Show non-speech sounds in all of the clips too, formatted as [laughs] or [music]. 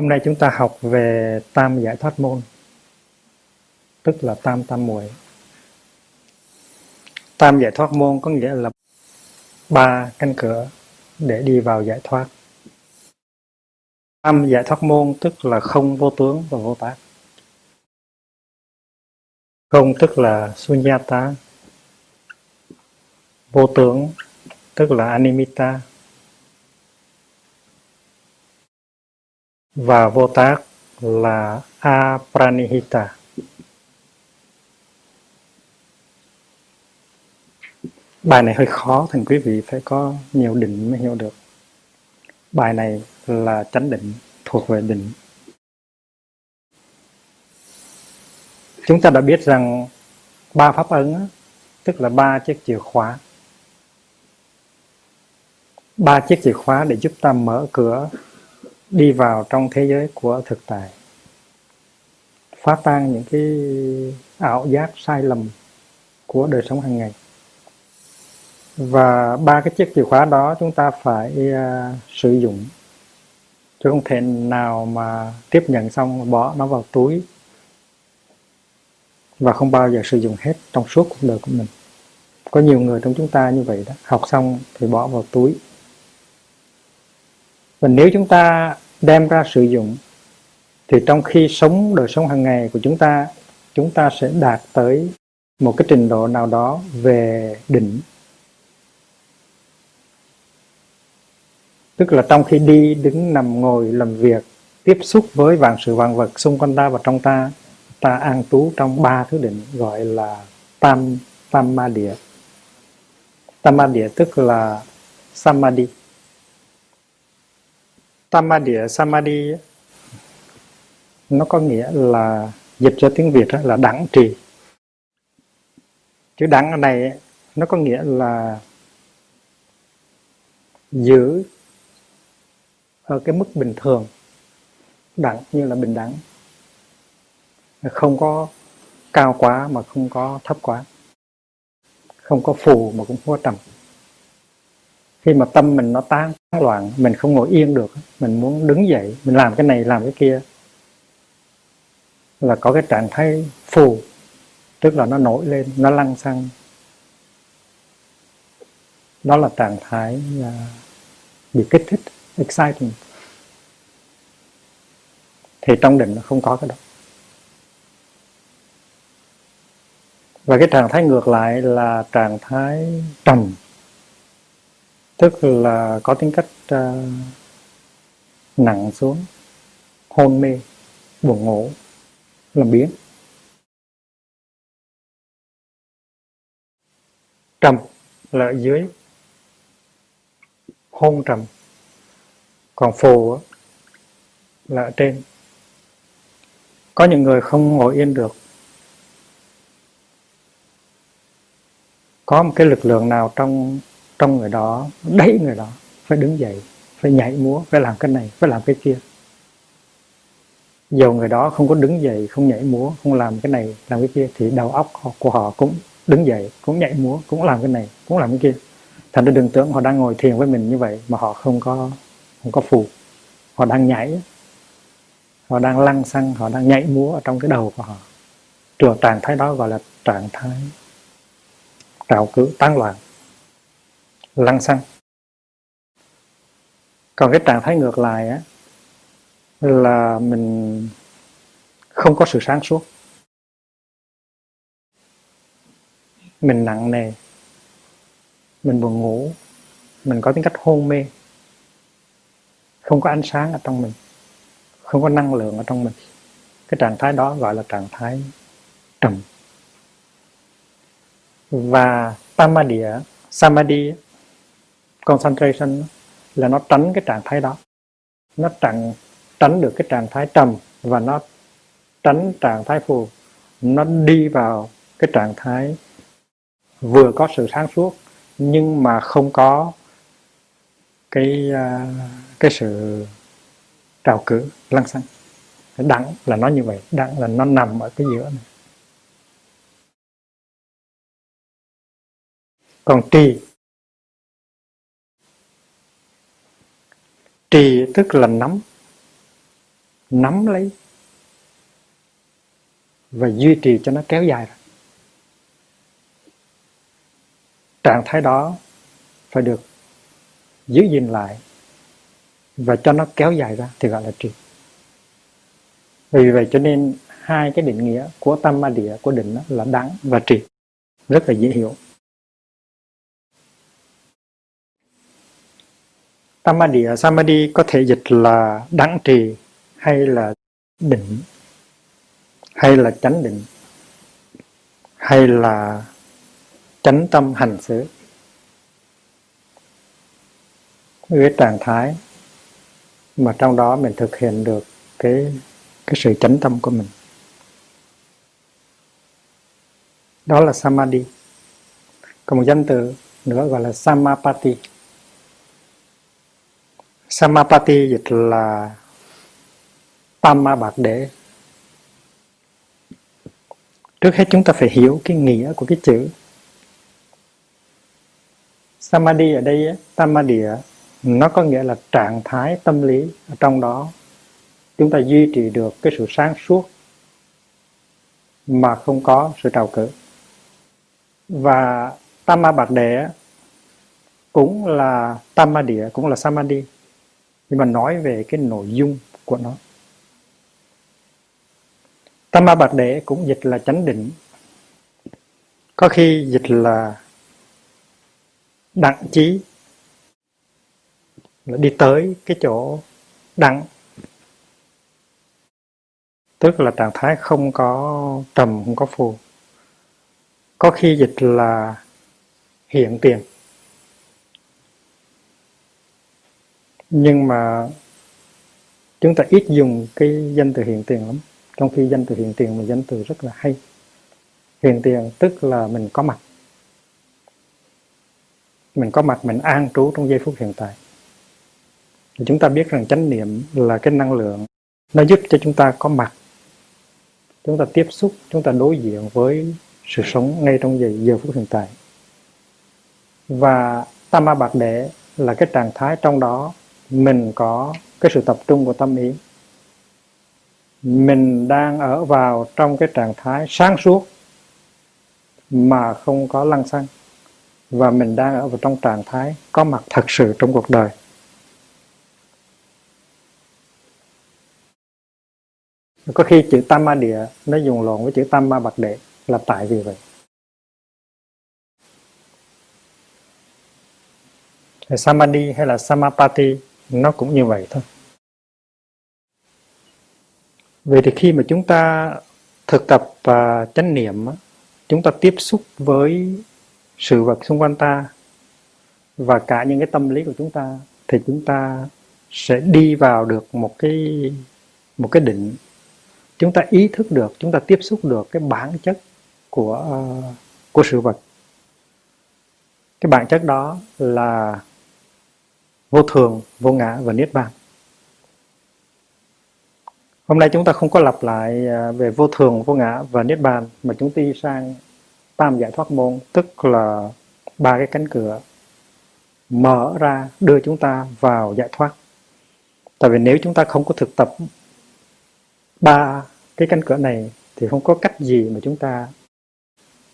Hôm nay chúng ta học về tam giải thoát môn, tức là tam tam muội. Tam giải thoát môn có nghĩa là ba cánh cửa để đi vào giải thoát. Tam giải thoát môn tức là không vô tướng và vô tác. Không tức là sunyata. Vô tướng tức là animita. Và vô tác là apranihita. Bài này hơi khó, thành quý vị phải có nhiều định mới hiểu được. Bài này là chánh định, thuộc về định. Chúng ta đã biết rằng ba pháp ấn, tức là ba chiếc chìa khóa. Ba chiếc chìa khóa để giúp ta mở cửa đi vào trong thế giới của thực tại. Phá tan những cái ảo giác sai lầm của đời sống hàng ngày. Và ba cái chiếc chìa khóa đó chúng ta phải uh, sử dụng. Chứ không thể nào mà tiếp nhận xong bỏ nó vào túi và không bao giờ sử dụng hết trong suốt cuộc đời của mình. Có nhiều người trong chúng ta như vậy đó học xong thì bỏ vào túi và nếu chúng ta đem ra sử dụng, thì trong khi sống, đời sống hàng ngày của chúng ta chúng ta sẽ đạt tới một cái trình độ nào đó về định tức là trong khi đi, đứng, nằm, ngồi, làm việc, tiếp xúc với vạn sự vạn vật xung quanh ta và trong ta ta an trú trong ba thứ định gọi là tam tam ma địa. Tam ma địa tức là samadhi tam samadhi à? nó có nghĩa là dịch cho tiếng việt là đẳng trì. Chữ đẳng ở này nó có nghĩa là giữ ở cái mức bình thường. Đẳng như là bình đẳng. Không có cao quá mà không có thấp quá. Không có phù mà cũng không có trầm khi mà tâm mình nó tán loạn, mình không ngồi yên được, mình muốn đứng dậy, mình làm cái này, làm cái kia, là có cái trạng thái phù, tức là nó nổi lên, nó lăn xăng. Đó là trạng thái bị kích thích exciting thì trong định nó không có cái đó. Và cái trạng thái ngược lại là trạng thái trầm tức là có tính cách uh, nặng xuống hôn mê buồn ngủ làm biến. Trầm là ở dưới. Hôn trầm. Còn phù là ở trên. Có những người không ngồi yên được. Có một cái lực lượng nào trong trong người đó, đẩy người đó phải đứng dậy, phải nhảy múa, phải làm cái này, phải làm cái kia. Dầu người đó không có đứng dậy, không nhảy múa, không làm cái này, làm cái kia, thì đầu óc của họ cũng đứng dậy, cũng nhảy múa, cũng làm cái này, cũng làm cái kia. Thành ra đừng tưởng họ đang ngồi thiền với mình như vậy mà họ không có không có phù. Họ đang nhảy, họ đang lăn xăng, họ đang nhảy múa ở trong cái đầu của họ. Trường trạng thái đó gọi là trạng thái trào cử tán loạn lăn xăng. Còn cái trạng thái ngược lại á, là mình không có sự sáng suốt. Mình nặng nề, mình buồn ngủ, mình có tính cách hôn mê. Không có ánh sáng ở trong mình, không có năng lượng ở trong mình. Cái trạng thái đó gọi là trạng thái trầm. Và samadhi samadhi concentration là nó tránh cái trạng thái đó. Nó tránh tránh được cái trạng thái trầm và nó tránh trạng thái phù. Nó đi vào cái trạng thái vừa có sự sáng suốt nhưng mà không có cái à, cái sự trào cử, lăng xăng. Đẳng là nó như vậy, đẳng là nó nằm ở cái giữa này. Còn trì trì tức là nắm. Nắm lấy. Và duy trì cho nó kéo dài. Ra trạng thái đó phải được giữ gìn lại và cho nó kéo dài ra thì gọi là trì. Vì vậy cho nên hai cái định nghĩa của tâm ma địa, của định là đắng và trì. Rất là dễ hiểu. Tamadhi, Samadhi có thể dịch là đẳng trì hay là định hay là chánh định hay là chánh tâm hành xử với trạng thái mà trong đó mình thực hiện được cái cái sự chánh tâm của mình. Đó là samadhi. Còn một danh từ nữa gọi là samapati samapati dịch là Tamma Bạc Đế Trước hết chúng ta phải hiểu cái nghĩa của cái chữ. Samadhi ở đây Samadhi nó có nghĩa là trạng thái tâm lý ở trong đó. Chúng ta duy trì được cái sự sáng suốt mà không có sự trào cử. Và tam Bạc Đệ cũng là Tamma Địa cũng là Samadhi nhưng mà nói về cái nội dung của nó. Tam Ma Bạc Đệ cũng dịch là chánh định. Có khi dịch là đặng chí. Là đi tới cái chỗ đặng. Tức là trạng thái không có trầm, không có phù. Có khi dịch là hiện tiền. Nhưng mà chúng ta ít dùng cái danh từ hiện tiền lắm. Trong khi danh từ hiện tiền là danh từ rất là hay. Hiện tiền tức là mình có mặt. Mình có mặt mình an trú trong giây phút hiện tại. Thì chúng ta biết rằng chánh niệm là cái năng lượng. Nó giúp cho chúng ta có mặt. Chúng ta tiếp xúc chúng ta đối diện với sự sống ngay trong giờ, giờ phút hiện tại. Và tama bạc đệ là cái trạng thái trong đó mình có cái sự tập trung của tâm ý. Mình đang ở vào trong cái trạng thái sáng suốt mà không có lăng xăng. Và mình đang ở vào trong trạng thái có mặt thật sự trong cuộc đời. Có khi chữ tam ma địa nó dùng lộn với chữ tam ma bạc đệ là tại vì vậy. Samadhi hay là samapati nó cũng như vậy thôi. Vậy thì khi mà chúng ta thực tập và chánh niệm chúng ta tiếp xúc với sự vật xung quanh ta và cả những cái tâm lý của chúng ta, thì chúng ta sẽ đi vào được một cái một cái định. Chúng ta ý thức được, chúng ta tiếp xúc được cái bản chất của ờ, của sự vật. Cái bản chất đó là vô thường, vô ngã và niết bàn. Hôm nay chúng ta không có lặp lại à, về vô thường, vô ngã và niết bàn, mà chúng ta đi sang tam giải thoát môn, tức là ba cái cánh cửa mở ra đưa chúng ta vào giải thoát. Tại vì nếu chúng ta không có thực tập ba cái cánh cửa này, thì không có cách gì mà chúng ta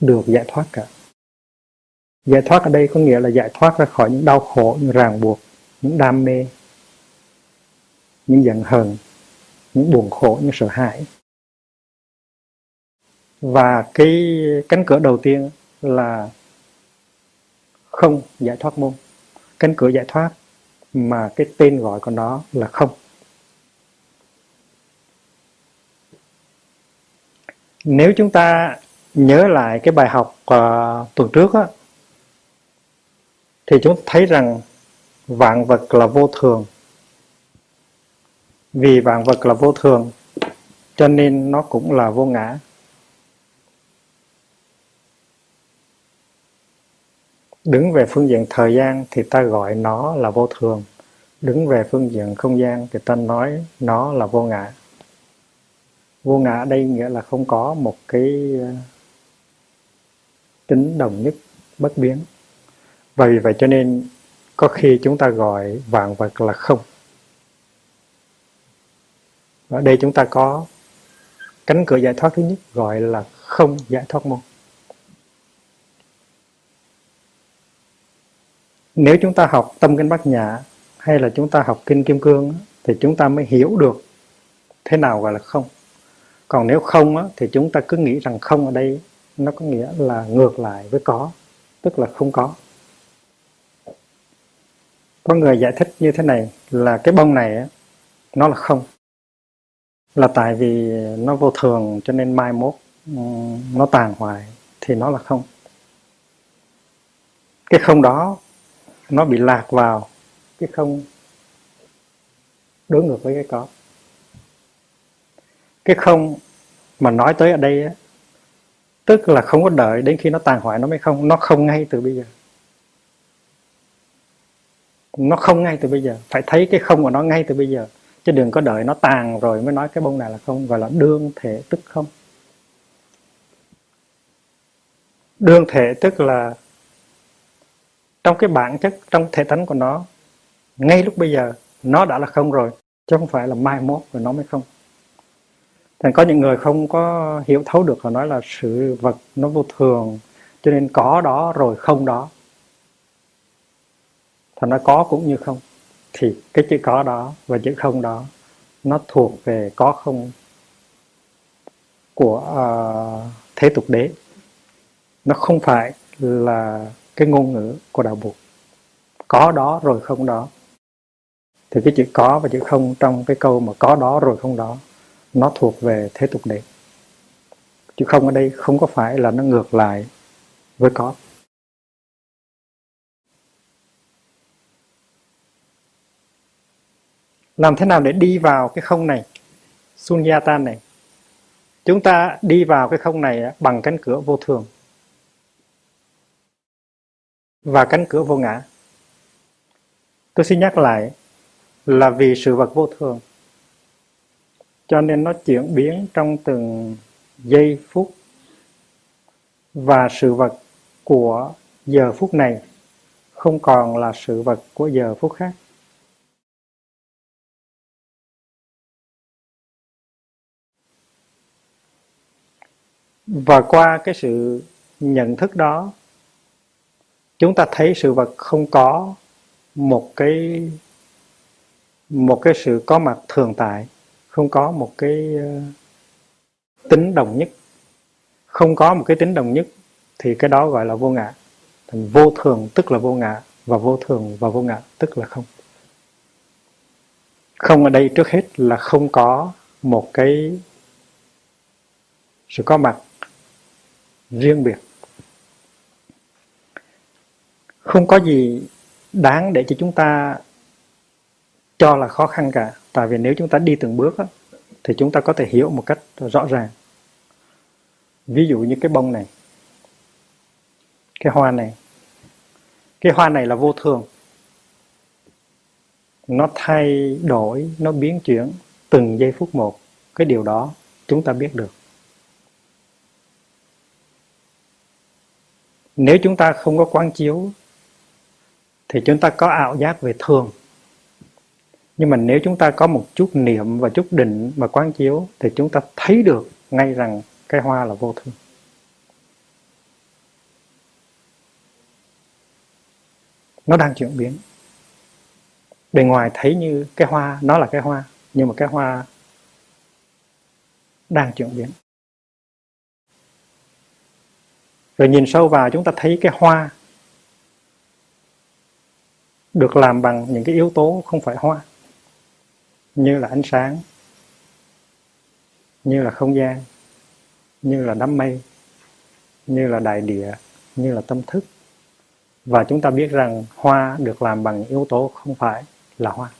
được giải thoát cả. Giải thoát ở đây có nghĩa là giải thoát ra khỏi những đau khổ, những ràng buộc những đam mê những giận hờn những buồn khổ những sợ hãi. Và cái cánh cửa đầu tiên là không giải thoát môn. Cánh cửa giải thoát mà cái tên gọi của nó là không. Nếu chúng ta nhớ lại cái bài học uh, tuần trước á, thì chúng thấy rằng vạn vật là vô thường. Vì vạn vật là vô thường, cho nên nó cũng là vô ngã. Đứng về phương diện thời gian thì ta gọi nó là vô thường. Đứng về phương diện không gian thì ta nói nó là vô ngã. Vô ngã đây nghĩa là không có một cái ờ, tính đồng nhất, bất biến. Và vì vậy cho nên có khi chúng ta gọi vạn vật là không. Ở đây chúng ta có cánh cửa giải thoát thứ nhất, gọi là không giải thoát môn. Nếu chúng ta học tâm kinh bát nhã hay là chúng ta học kinh kim cương thì chúng ta mới hiểu được thế nào gọi là không. Còn nếu không thì chúng ta cứ nghĩ rằng không ở đây nó có nghĩa là ngược lại với có, tức là không có có người giải thích như thế này là cái bông này á, nó là không. Là tại vì nó vô thường cho nên mai mốt ừ, nó tàn hoại thì nó là không. Cái không đó nó bị lạc vào cái không đối ngược với cái có. Cái không mà nói tới ở đây á, tức là không có đợi đến khi nó tàn hoại nó mới không nó không ngay từ bây giờ nó không ngay từ bây giờ. Phải thấy cái không của nó ngay từ bây giờ. Chứ đừng có đợi nó tàn rồi mới nói cái bông này là không, gọi là đương thể tức không. Đương thể tức là trong cái bản chất, trong thể tánh của nó, ngay lúc bây giờ, nó đã là không rồi, chứ không phải là mai mốt rồi nó mới không. Thành có những người không có hiểu thấu được họ nói là sự vật nó vô thường, cho nên có đó rồi không đó thành nó có cũng như không. Thì cái chữ có đó và chữ không đó nó thuộc về có không của uh, thế tục đế. Nó không phải là cái ngôn ngữ của đạo buộc có đó rồi không đó. Thì cái chữ có và chữ không trong cái câu mà có đó rồi không đó nó thuộc về thế tục đế. Chứ không ở đây không có phải là nó ngược lại với có. Làm thế nào để đi vào cái không này? Sunyata này. Chúng ta đi vào cái không này bằng cánh cửa vô thường. Và cánh cửa vô ngã. Tôi xin nhắc lại là vì sự vật vô thường. Cho nên nó chuyển biến trong từng giây phút. Và sự vật của giờ phút này không còn là sự vật của giờ phút khác. Và qua cái sự nhận thức đó, chúng ta thấy sự vật không có một cái một cái sự có mặt thường tại, không có một cái ờ, tính đồng nhất. Không có một cái tính đồng nhất thì cái đó gọi là vô ngã. Thành vô thường tức là vô ngã và vô thường và vô ngã tức là không. Không ở đây trước hết là không có một cái sự có mặt riêng biệt. Không có gì đáng để cho chúng ta cho là khó khăn cả. Tại vì nếu chúng ta đi từng bước đó, thì chúng ta có thể hiểu một cách rõ ràng. Ví dụ như cái bông này cái hoa này. Cái hoa này là vô thường. Nó thay đổi nó biến chuyển từng giây phút một. Cái điều đó chúng ta biết được. Nếu chúng ta không có quán chiếu, thì chúng ta có ảo giác về thường. Nhưng mà nếu chúng ta có một chút niệm và chút định và quán chiếu, thì chúng ta thấy được ngay rằng cái hoa là vô thường. Nó đang chuyển biến. Bề ngoài thấy như cái hoa, nó là cái hoa, nhưng mà cái hoa đang chuyển biến. Rồi nhìn sâu vào chúng ta thấy cái hoa được làm bằng những cái yếu tố không phải hoa, như là ánh sáng, như là không gian, như là đám mây, như là đại địa, như là tâm thức. Và chúng ta biết rằng hoa được làm bằng những yếu tố không phải là hoa.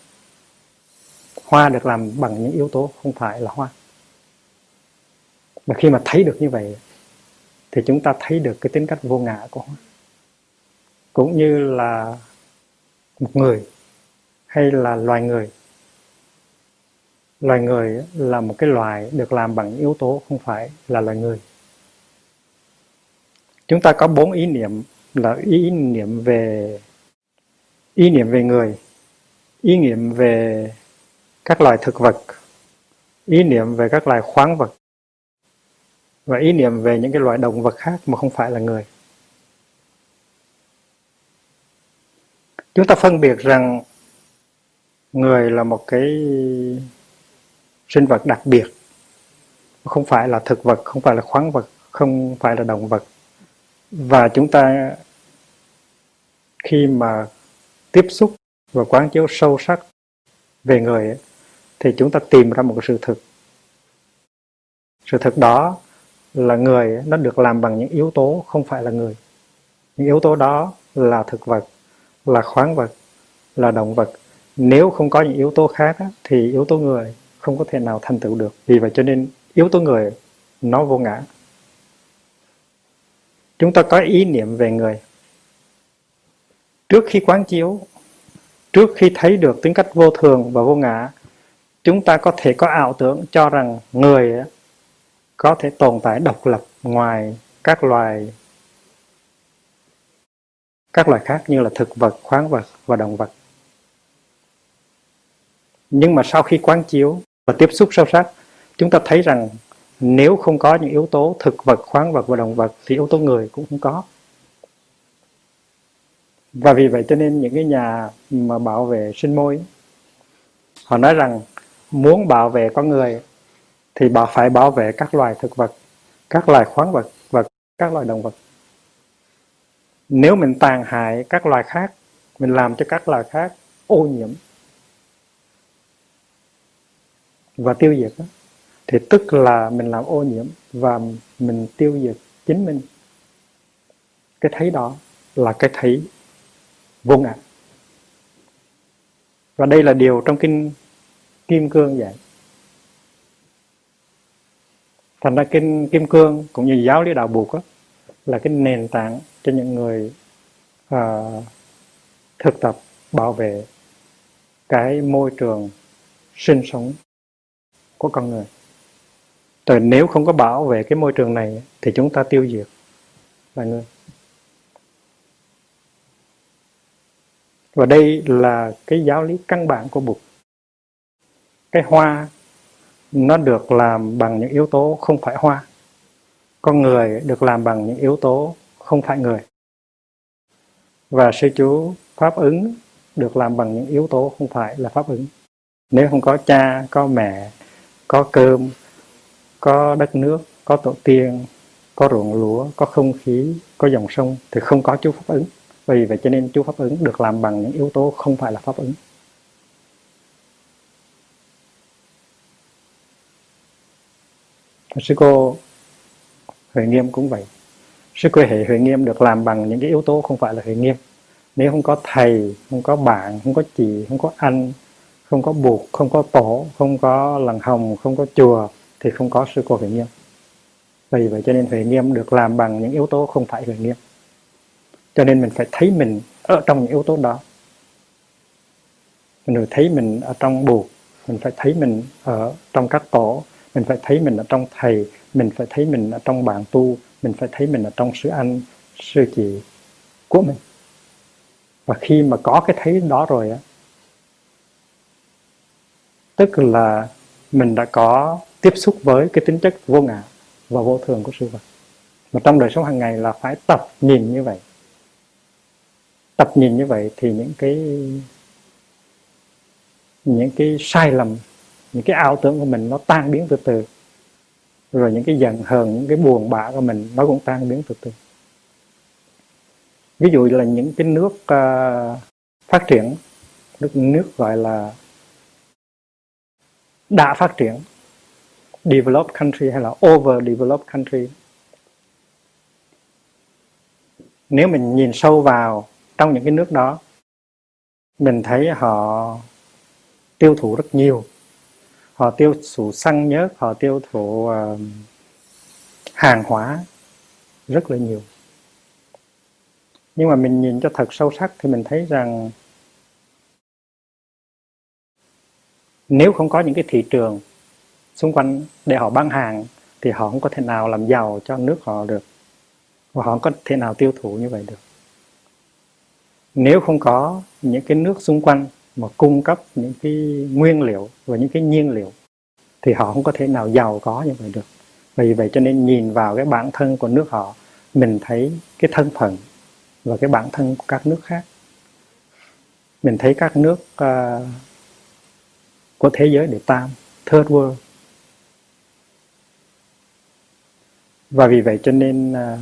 Hoa được làm bằng những yếu tố không phải là hoa. Và khi mà thấy được như vậy thì chúng ta thấy được cái tính cách vô ngã của hoa cũng như là một người hay là loài người. Loài người là một cái loài được làm bằng yếu tố không phải là loài người. Chúng ta có bốn ý niệm là ý niệm về, ý niệm về người, ý niệm về các loài thực vật, ý niệm về các loài khoáng vật và ý niệm về những cái loài động vật khác mà không phải là người. Chúng ta phân biệt rằng người là một cái sinh vật đặc biệt. Không phải là thực vật, không phải là khoáng vật, không phải là động vật. Và chúng ta khi mà tiếp xúc và quán chiếu sâu sắc về người thì chúng ta tìm ra một sự thực. Sự thực đó là người nó được làm bằng những yếu tố, không phải là người. Những yếu tố đó là thực vật, là khoáng vật, là động vật. Nếu không có những yếu tố khác thì yếu tố người không có thể nào thành tựu được. Vì vậy cho nên yếu tố người, nó vô ngã. Chúng ta có ý niệm về người. Trước khi quán chiếu, trước khi thấy được tính cách vô thường và vô ngã, chúng ta có thể có ảo tưởng cho rằng người có thể tồn tại độc lập ngoài các loài các loài khác như là thực vật, khoáng vật và động vật. Nhưng mà sau khi quán chiếu và tiếp xúc sâu sắc, chúng ta thấy rằng nếu không có những yếu tố thực vật, khoáng vật và động vật thì yếu tố người cũng không có. Và vì vậy cho nên những cái nhà mà bảo vệ sinh môi họ nói rằng muốn bảo vệ con người thì bà phải bảo vệ các loài thực vật, các loài khoáng vật và các loài động vật. Nếu mình tàn hại các loài khác, mình làm cho các loài khác ô nhiễm và tiêu diệt đó, thì tức là mình làm ô nhiễm và mình tiêu diệt chính mình. Cái thấy đó là cái thấy vô ngã. Và đây là điều trong kinh Kim Cương dạy. Thành ra kinh Kim Cương cũng như giáo lý đạo buộc đó, là cái nền tảng cho những người uh, thực tập bảo vệ cái môi trường sinh sống của con người. Rồi nếu không có bảo vệ cái môi trường này thì chúng ta tiêu diệt là người. Và đây là cái giáo lý căn bản của Bụt. Cái hoa nó được làm bằng những yếu tố không phải hoa. Con người được làm bằng những yếu tố không phải người. Và sư chú pháp ứng được làm bằng những yếu tố không phải là pháp ứng. Nếu không có cha, có mẹ, có cơm, có đất nước, có tổ tiên, có ruộng lúa, có không khí, có dòng sông thì không có chú pháp ứng. Vì vậy cho nên chú pháp ứng được làm bằng những yếu tố không phải là pháp ứng. Sư cô huệ nghiêm cũng vậy. Sư cô hệ huệ nghiêm được làm bằng những cái yếu tố không phải là huệ nghiêm. Nếu không có thầy, không có bạn, không có chị, không có anh, không có buộc, không có tổ, không có lần hồng, không có chùa, thì không có sư cô huệ nghiêm. Vì vậy cho nên huệ nghiêm được làm bằng những yếu tố không phải huệ nghiêm. Cho nên mình phải thấy mình ở trong những yếu tố đó. Mình phải thấy mình ở trong buộc, mình phải thấy mình ở trong các tổ mình phải thấy mình ở trong thầy, mình phải thấy mình ở trong bạn tu, mình phải thấy mình ở trong sư anh sư chị của mình. Và khi mà có cái thấy đó rồi á, tức là mình đã có tiếp xúc với cái tính chất vô ngã và vô thường của sự vật. Mà trong đời sống hàng ngày là phải tập nhìn như vậy. Tập nhìn như vậy thì những cái những cái sai lầm những cái ảo tưởng của mình nó tan biến từ từ. Rồi những cái giận hờn những cái buồn bã của mình nó cũng tan biến từ từ. Ví dụ là những cái nước uh, phát triển nước nước gọi là đã phát triển developed country hay là over developed country. Nếu mình nhìn sâu vào trong những cái nước đó mình thấy họ tiêu thụ rất nhiều họ tiêu thụ xăng nhớt họ tiêu thụ uh, hàng hóa rất là nhiều. Nhưng mà mình nhìn cho thật sâu sắc thì mình thấy rằng nếu không có những cái thị trường xung quanh để họ bán hàng thì họ không có thể nào làm giàu cho nước họ được. Và họ không có thể nào tiêu thụ như vậy được. Nếu không có những cái nước xung quanh mà cung cấp những cái nguyên liệu và những cái nhiên liệu thì họ không có thể nào giàu có như vậy được. Vì vậy cho nên nhìn vào cái bản thân của nước họ mình thấy cái thân phận và cái bản thân của các nước khác. Mình thấy các nước uh, của thế giới để tam third world. Và vì vậy cho nên uh,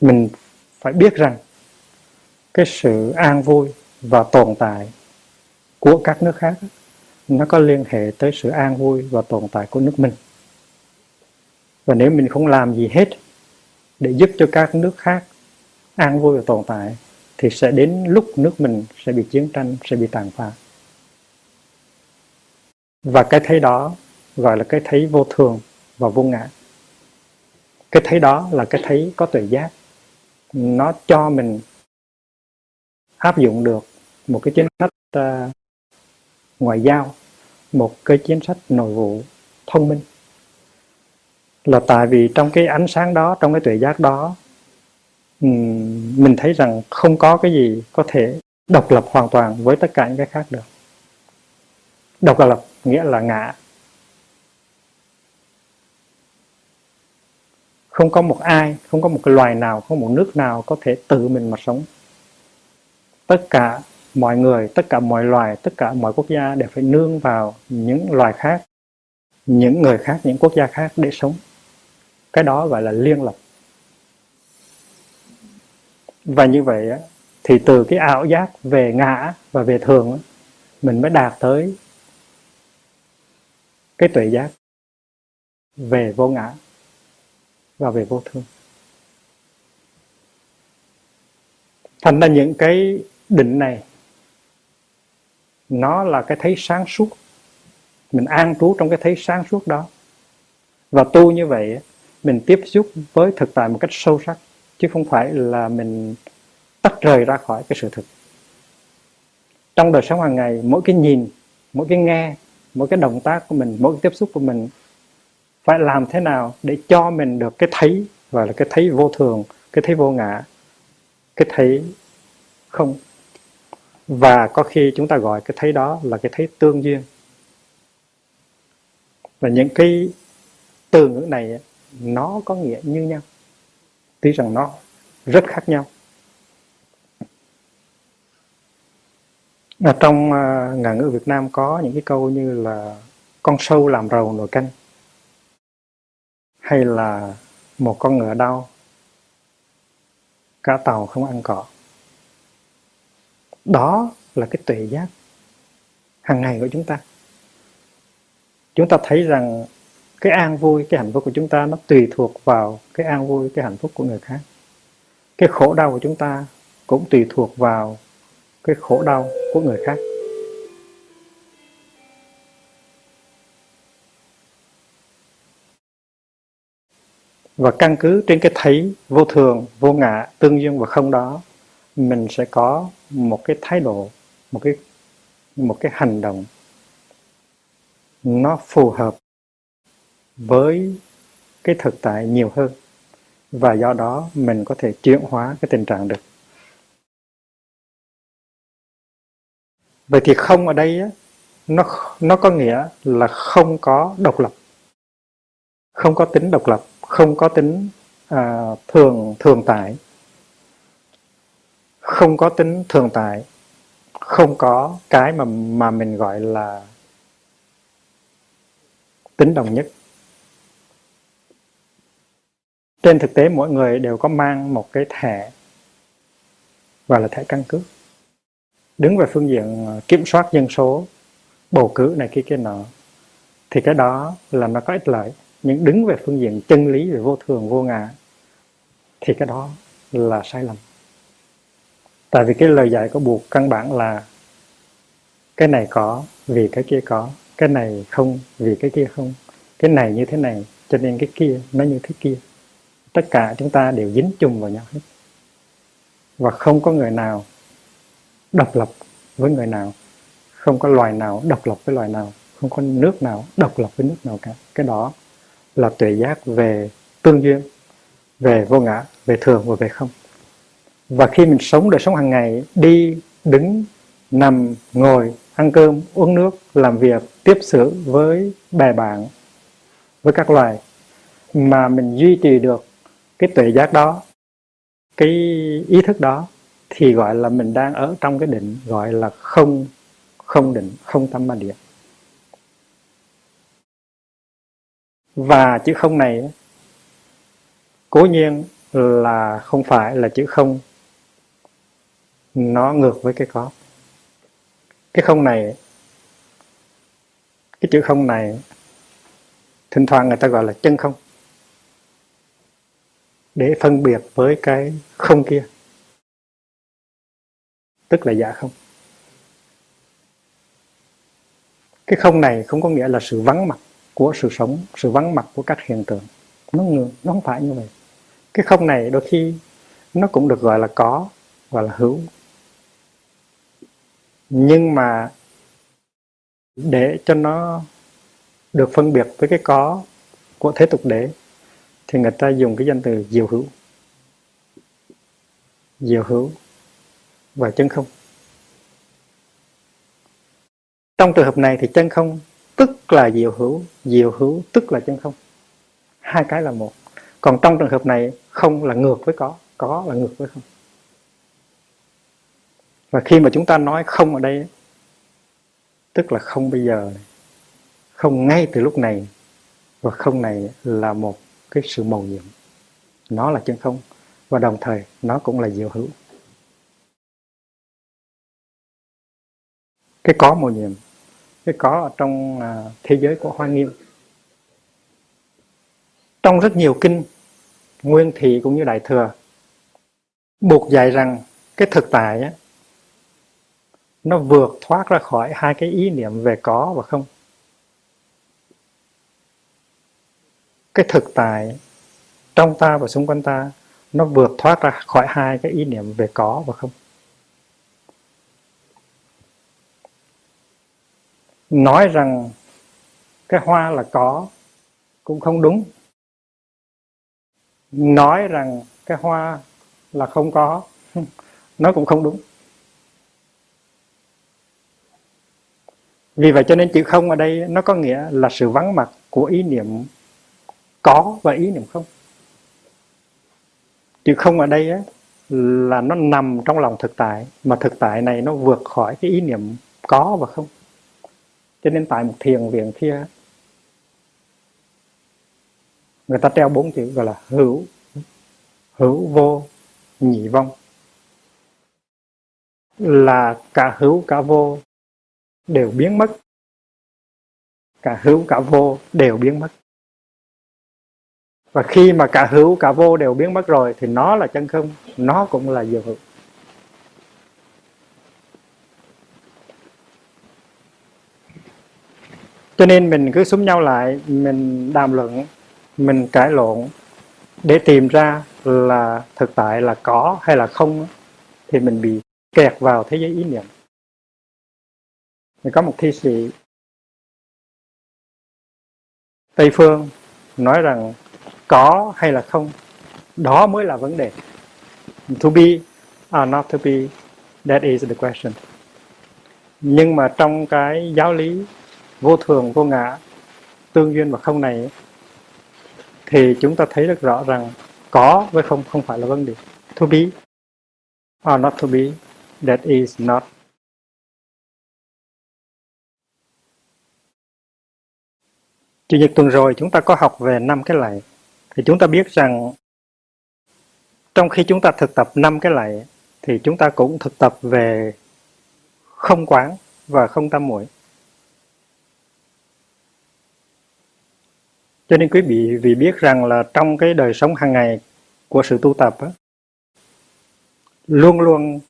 mình phải biết rằng cái sự an vui và tồn tại của các nước khác, nó có liên hệ tới sự an vui và tồn tại của nước mình. Và nếu mình không làm gì hết để giúp cho các nước khác an vui và tồn tại, thì sẽ đến lúc nước mình sẽ bị chiến tranh, sẽ bị tàn phá. Và cái thấy đó gọi là cái thấy vô thường và vô ngã. Cái thấy đó là cái thấy có tuệ giác. Nó cho mình áp dụng được một cái chính sách uh, ngoại giao một cái chính sách nội vụ thông minh. Là tại vì trong cái ánh sáng đó trong cái tuệ giác đó mình thấy rằng không có cái gì có thể độc lập hoàn toàn với tất cả những cái khác được. Độc lập nghĩa là ngã. Không có một ai không có một cái loài nào không một nước nào có thể tự mình mà sống. Tất cả mọi người, tất cả mọi loài, tất cả mọi quốc gia đều phải nương vào những loài khác, những người khác, những quốc gia khác để sống. Cái đó gọi là liên lập. Và như vậy thì từ cái ảo giác về ngã và về thường mình mới đạt tới cái tuệ giác về vô ngã và về vô thương thành ra những cái định này nó là cái thấy sáng suốt. Mình an trú trong cái thấy sáng suốt đó. Và tu như vậy, mình tiếp xúc với thực tại một cách sâu sắc, chứ không phải là mình tách rời ra khỏi cái sự thực. Trong đời sống hàng ngày, mỗi cái nhìn, mỗi cái nghe, mỗi cái động tác của mình, mỗi cái tiếp xúc của mình phải làm thế nào để cho mình được cái thấy và là cái thấy vô thường, cái thấy vô ngã, cái thấy không và có khi chúng ta gọi cái thấy đó là cái thấy tương duyên. Và những cái từ ngữ này nó có nghĩa như nhau. Tuy rằng nó rất khác nhau. Ở trong à, uh, ngạn ngữ Việt Nam có những cái câu như là con sâu làm rầu nồi canh hay là một con ngựa đau cá tàu không ăn cỏ đó là cái tuệ giác hàng ngày của chúng ta. Chúng ta thấy rằng cái an vui, cái hạnh phúc của chúng ta nó tùy thuộc vào cái an vui, cái hạnh phúc của người khác. Cái khổ đau của chúng ta cũng tùy thuộc vào cái khổ đau của người khác. Và căn cứ trên cái thấy vô thường, vô ngã, tương duyên và không đó mình sẽ có một cái thái độ một cái một cái hành động nó phù hợp với cái thực tại nhiều hơn. Và do đó mình có thể chuyển hóa cái tình trạng được. Vậy thì không ở đây nó nó có nghĩa là không có độc lập. Không có tính độc lập không có tính à, thường thường tại không có tính thường tại không có cái mà mà mình gọi là tính đồng nhất. Trên thực tế, mỗi người đều có mang một cái thẻ gọi là thẻ căn cước. Đứng về phương diện ờ, kiểm soát dân số, bầu cử này kia kia nọ, thì cái đó là nó có ích lợi. Nhưng đứng về phương diện chân lý, về vô thường, vô ngã, thì cái đó là sai lầm tại vì cái lời dạy của buộc căn bản là cái này có vì cái kia có, cái này không vì cái kia không, cái này như thế này cho nên cái kia nó như thế kia. Tất cả chúng ta đều dính chung vào nhau hết. Và không có người nào độc lập với người nào, không có loài nào độc lập với loài nào, không có nước nào độc lập với nước nào cả. Cái đó là tuệ giác về tương duyên, về vô ngã, về thường và về không và khi mình sống đời sống hàng ngày, đi, đứng, nằm, ngồi, ăn cơm, uống nước, làm việc, tiếp xử với bè bạn, với các loài mà mình duy trì được cái tuệ giác đó, cái ý thức đó, thì gọi là mình đang ở trong cái định gọi là không không định, không tâm ma địa. Và chữ không này, cố nhiên là không phải là chữ không nó ngược với cái có. Cái không này, cái chữ không này, thỉnh thoảng người ta gọi là chân không. Để phân biệt với cái không kia. Tức là giả không. Cái không này không có nghĩa là sự vắng mặt của sự sống, sự vắng mặt của các hiện tượng. Nó ngược, nó không phải như vậy. Cái không này đôi khi nó cũng được gọi là có gọi là hữu nhưng mà để cho nó được phân biệt với cái có của thế tục đế, thì người ta dùng cái danh từ diệu hữu. Diệu hữu và chân không. Trong trường hợp này thì chân không tức là diệu hữu diệu hữu tức là chân không. Hai cái là một. Còn trong trường hợp này không là ngược với có có là ngược với không và khi mà chúng ta nói không ở đây tức là không bây giờ không ngay từ lúc này và không này là một cái sự màu nhiệm. Nó là chân không và đồng thời nó cũng là diệu hữu. Cái có màu nhiệm cái có ở trong à, thế giới của hoa nghiêm. Trong rất nhiều kinh nguyên thị cũng như đại thừa buộc dạy rằng cái thực tại á, nó vượt thoát ra khỏi hai cái ý niệm về có và không. Cái thực tại trong ta và xung quanh ta, nó vượt thoát ra khỏi hai cái ý niệm về có và không. Nói rằng cái hoa là có cũng không đúng. Nói rằng cái hoa là không có, [laughs] nó cũng không đúng. Vì vậy cho nên chữ không ở đây nó có nghĩa là sự vắng mặt của ý niệm có và ý niệm không. Chữ không ở đây là nó nằm trong lòng thực tại, mà thực tại này nó vượt khỏi cái ý niệm có và không. Cho nên tại một thiền viện kia, người ta treo bốn chữ gọi là hữu hữu vô, nhị vong. Là cả hữu cả vô đều biến mất. Cả hữu, cả vô đều biến mất. Và khi mà cả hữu, cả vô đều biến mất rồi thì nó là chân không, nó cũng là diệu hữu. Cho nên mình cứ súng nhau lại, mình đàm luận, mình cãi lộn để tìm ra là thực tại là có hay là không thì mình bị kẹt vào thế giới ý niệm thì có một thi sĩ Tây phương nói rằng có hay là không, đó mới là vấn đề. To be or not to be, that is the question. Nhưng mà trong cái giáo lý vô thường, vô ngã, tương duyên và không này, thì chúng ta thấy rất rõ rằng có với không không phải là vấn đề. To be or not to be, that is not Chủ nhật tuần rồi chúng ta có học về năm cái lạy thì chúng ta biết rằng trong khi chúng ta thực tập năm cái lạy thì chúng ta cũng thực tập về không quán và không tâm muội. Cho nên quý vị vì biết rằng là trong cái đời sống hàng ngày của sự tu tập á, luôn luôn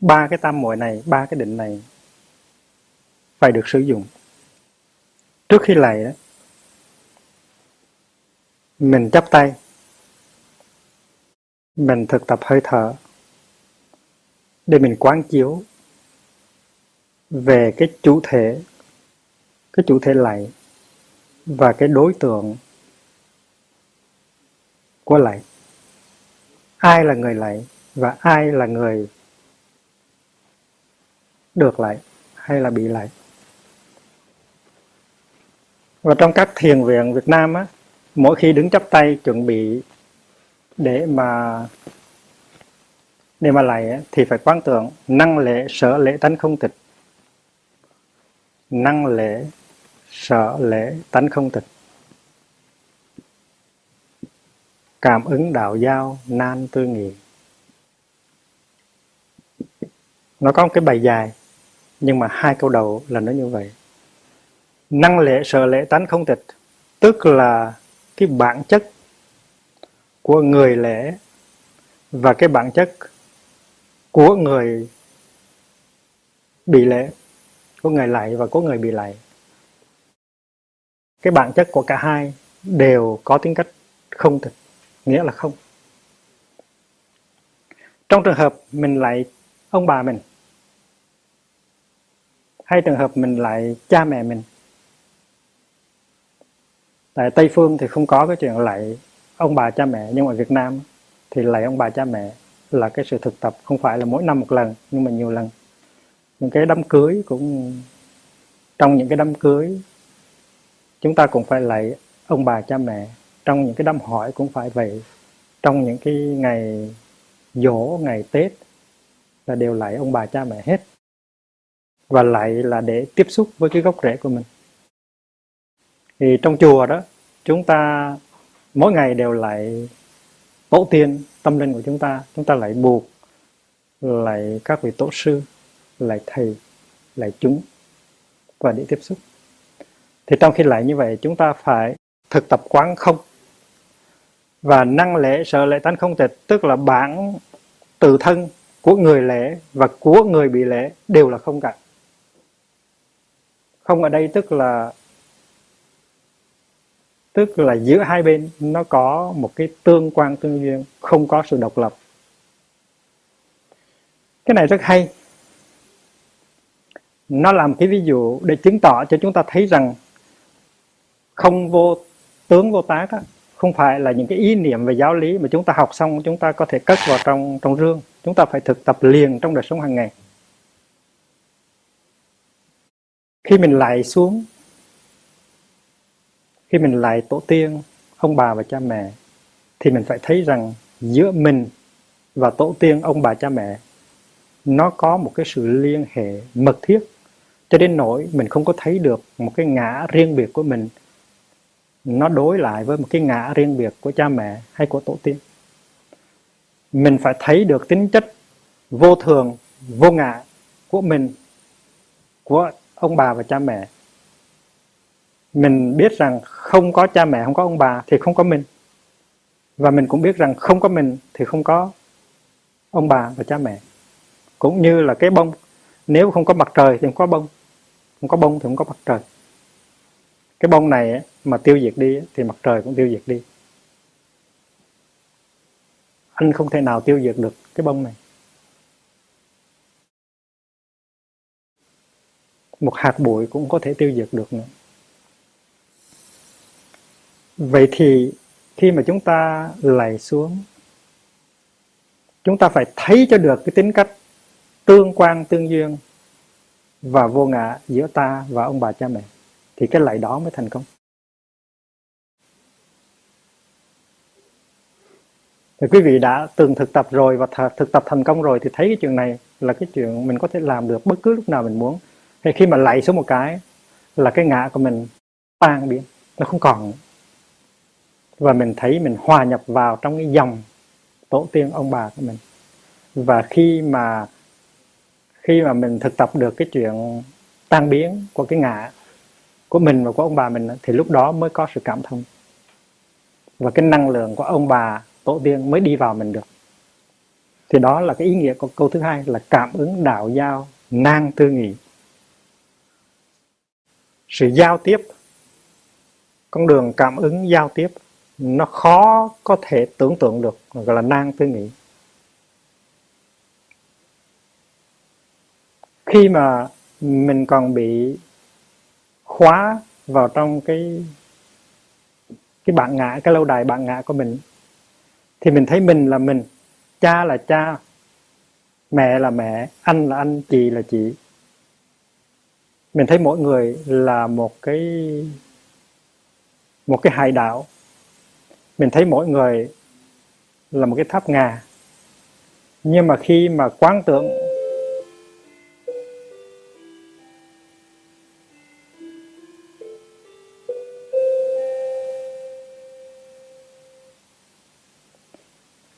ba cái tam muội này, ba cái định này phải được sử dụng. Trước khi lạy đó, mình chắp tay, mình thực tập hơi thở để mình quán chiếu về cái chủ thể cái chủ thể lạy và cái đối tượng của lạy. Ai là người lạy và ai là người được lại hay là bị lại và trong các thiền viện Việt Nam á, mỗi khi đứng chắp tay chuẩn bị để mà để mà lại thì phải quán tưởng năng lễ sở lễ tánh không tịch. Năng lễ sở lễ tánh không tịch. Cảm ứng đạo giao nan tư nghị. Nó có một cái bài dài, nhưng mà hai câu đầu là nó như vậy năng lễ sở lễ tánh không tịch, tức là cái bản chất của người lễ và cái bản chất của người bị lễ của người lạy và của người bị lạy. Cái bản chất của cả hai đều có tính cách không tịch, nghĩa là không. Trong trường hợp mình lại ông bà mình, hay trường hợp mình lại cha mẹ mình tại tây phương thì không có cái chuyện lại ông bà cha mẹ, nhưng ở việt nam thì lại ông bà cha mẹ là cái sự thực tập, không phải là mỗi năm một lần, nhưng mà nhiều lần. Những cái đám cưới cũng, trong những cái đám cưới, chúng ta cũng phải lạy ông bà cha mẹ. Trong những cái đám hỏi cũng phải vậy. Trong những cái ngày dỗ ngày tết là đều lạy ông bà cha mẹ hết. Và lại là để tiếp xúc với cái gốc rễ của mình thì trong chùa đó, chúng ta mỗi ngày đều lại tổ tiên tâm linh của chúng ta. Chúng ta lại buộc lại các vị tổ sư, lại thầy, lại chúng và để tiếp xúc. Thì trong khi lại như vậy, chúng ta phải thực tập quán không và năng lễ sợ lễ tánh không tịch, tức là bản tự thân của người lễ và của người bị lễ đều là không cả. Không ở đây tức là tức là giữa hai bên nó có một cái tương quan tương duyên không có sự độc lập. Cái này rất hay. Nó làm cái ví dụ để chứng tỏ cho chúng ta thấy rằng không vô tướng vô tác á, không phải là những cái ý niệm về giáo lý mà chúng ta học xong chúng ta có thể cất vào trong trong rương. Chúng ta phải thực tập liền trong đời sống hàng ngày. Khi mình lại xuống khi mình lại tổ tiên ông bà và cha mẹ, thì mình phải thấy rằng giữa mình và tổ tiên ông bà cha mẹ, nó có một cái sự liên hệ mật thiết. Cho đến nỗi mình không có thấy được một cái ngã riêng biệt của mình, nó đối lại với một cái ngã riêng biệt của cha mẹ hay của tổ tiên. Mình phải thấy được tính chất vô thường, vô ngã của mình, của ông bà và cha mẹ. Mình biết rằng không có cha mẹ, không có ông bà thì không có mình. Và mình cũng biết rằng không có mình thì không có ông bà và cha mẹ. Cũng như là cái bông, nếu không có mặt trời thì không có bông, không có bông thì không có mặt trời. Cái bông này mà tiêu diệt đi thì mặt trời cũng tiêu diệt đi. Anh không thể nào tiêu diệt được cái bông này. Một hạt bụi cũng có thể tiêu diệt được nữa vậy thì khi mà chúng ta lạy xuống, chúng ta phải thấy cho được cái tính cách tương quan, tương duyên và vô ngã giữa ta và ông bà cha mẹ, thì cái lạy đó mới thành công. Thì quý vị đã từng thực tập rồi và th- thực tập thành công rồi thì thấy cái chuyện này là cái chuyện mình có thể làm được bất cứ lúc nào mình muốn. Thì khi mà lạy xuống một cái là cái ngã của mình tan biến, nó không còn và mình thấy mình hòa nhập vào trong cái dòng tổ tiên ông bà của mình. Và khi mà khi mà mình thực tập được cái chuyện tan biến của cái ngã của mình và của ông bà mình thì lúc đó mới có sự cảm thông. Và cái năng lượng của ông bà tổ tiên mới đi vào mình được. Thì đó là cái ý nghĩa của câu thứ hai là cảm ứng đạo giao nang tư nghị. Sự giao tiếp, con đường cảm ứng giao tiếp nó khó có thể tưởng tượng được, gọi là nan tư nghị khi mà mình còn bị khóa vào trong cái cái bạn ngã, cái lâu đài bạn ngã của mình, thì mình thấy mình là mình, cha là cha, mẹ là mẹ, anh là anh, chị là chị. Mình thấy mỗi người là một cái một cái hải đảo mình thấy mỗi người là một cái tháp ngà. Nhưng mà khi mà quán tưởng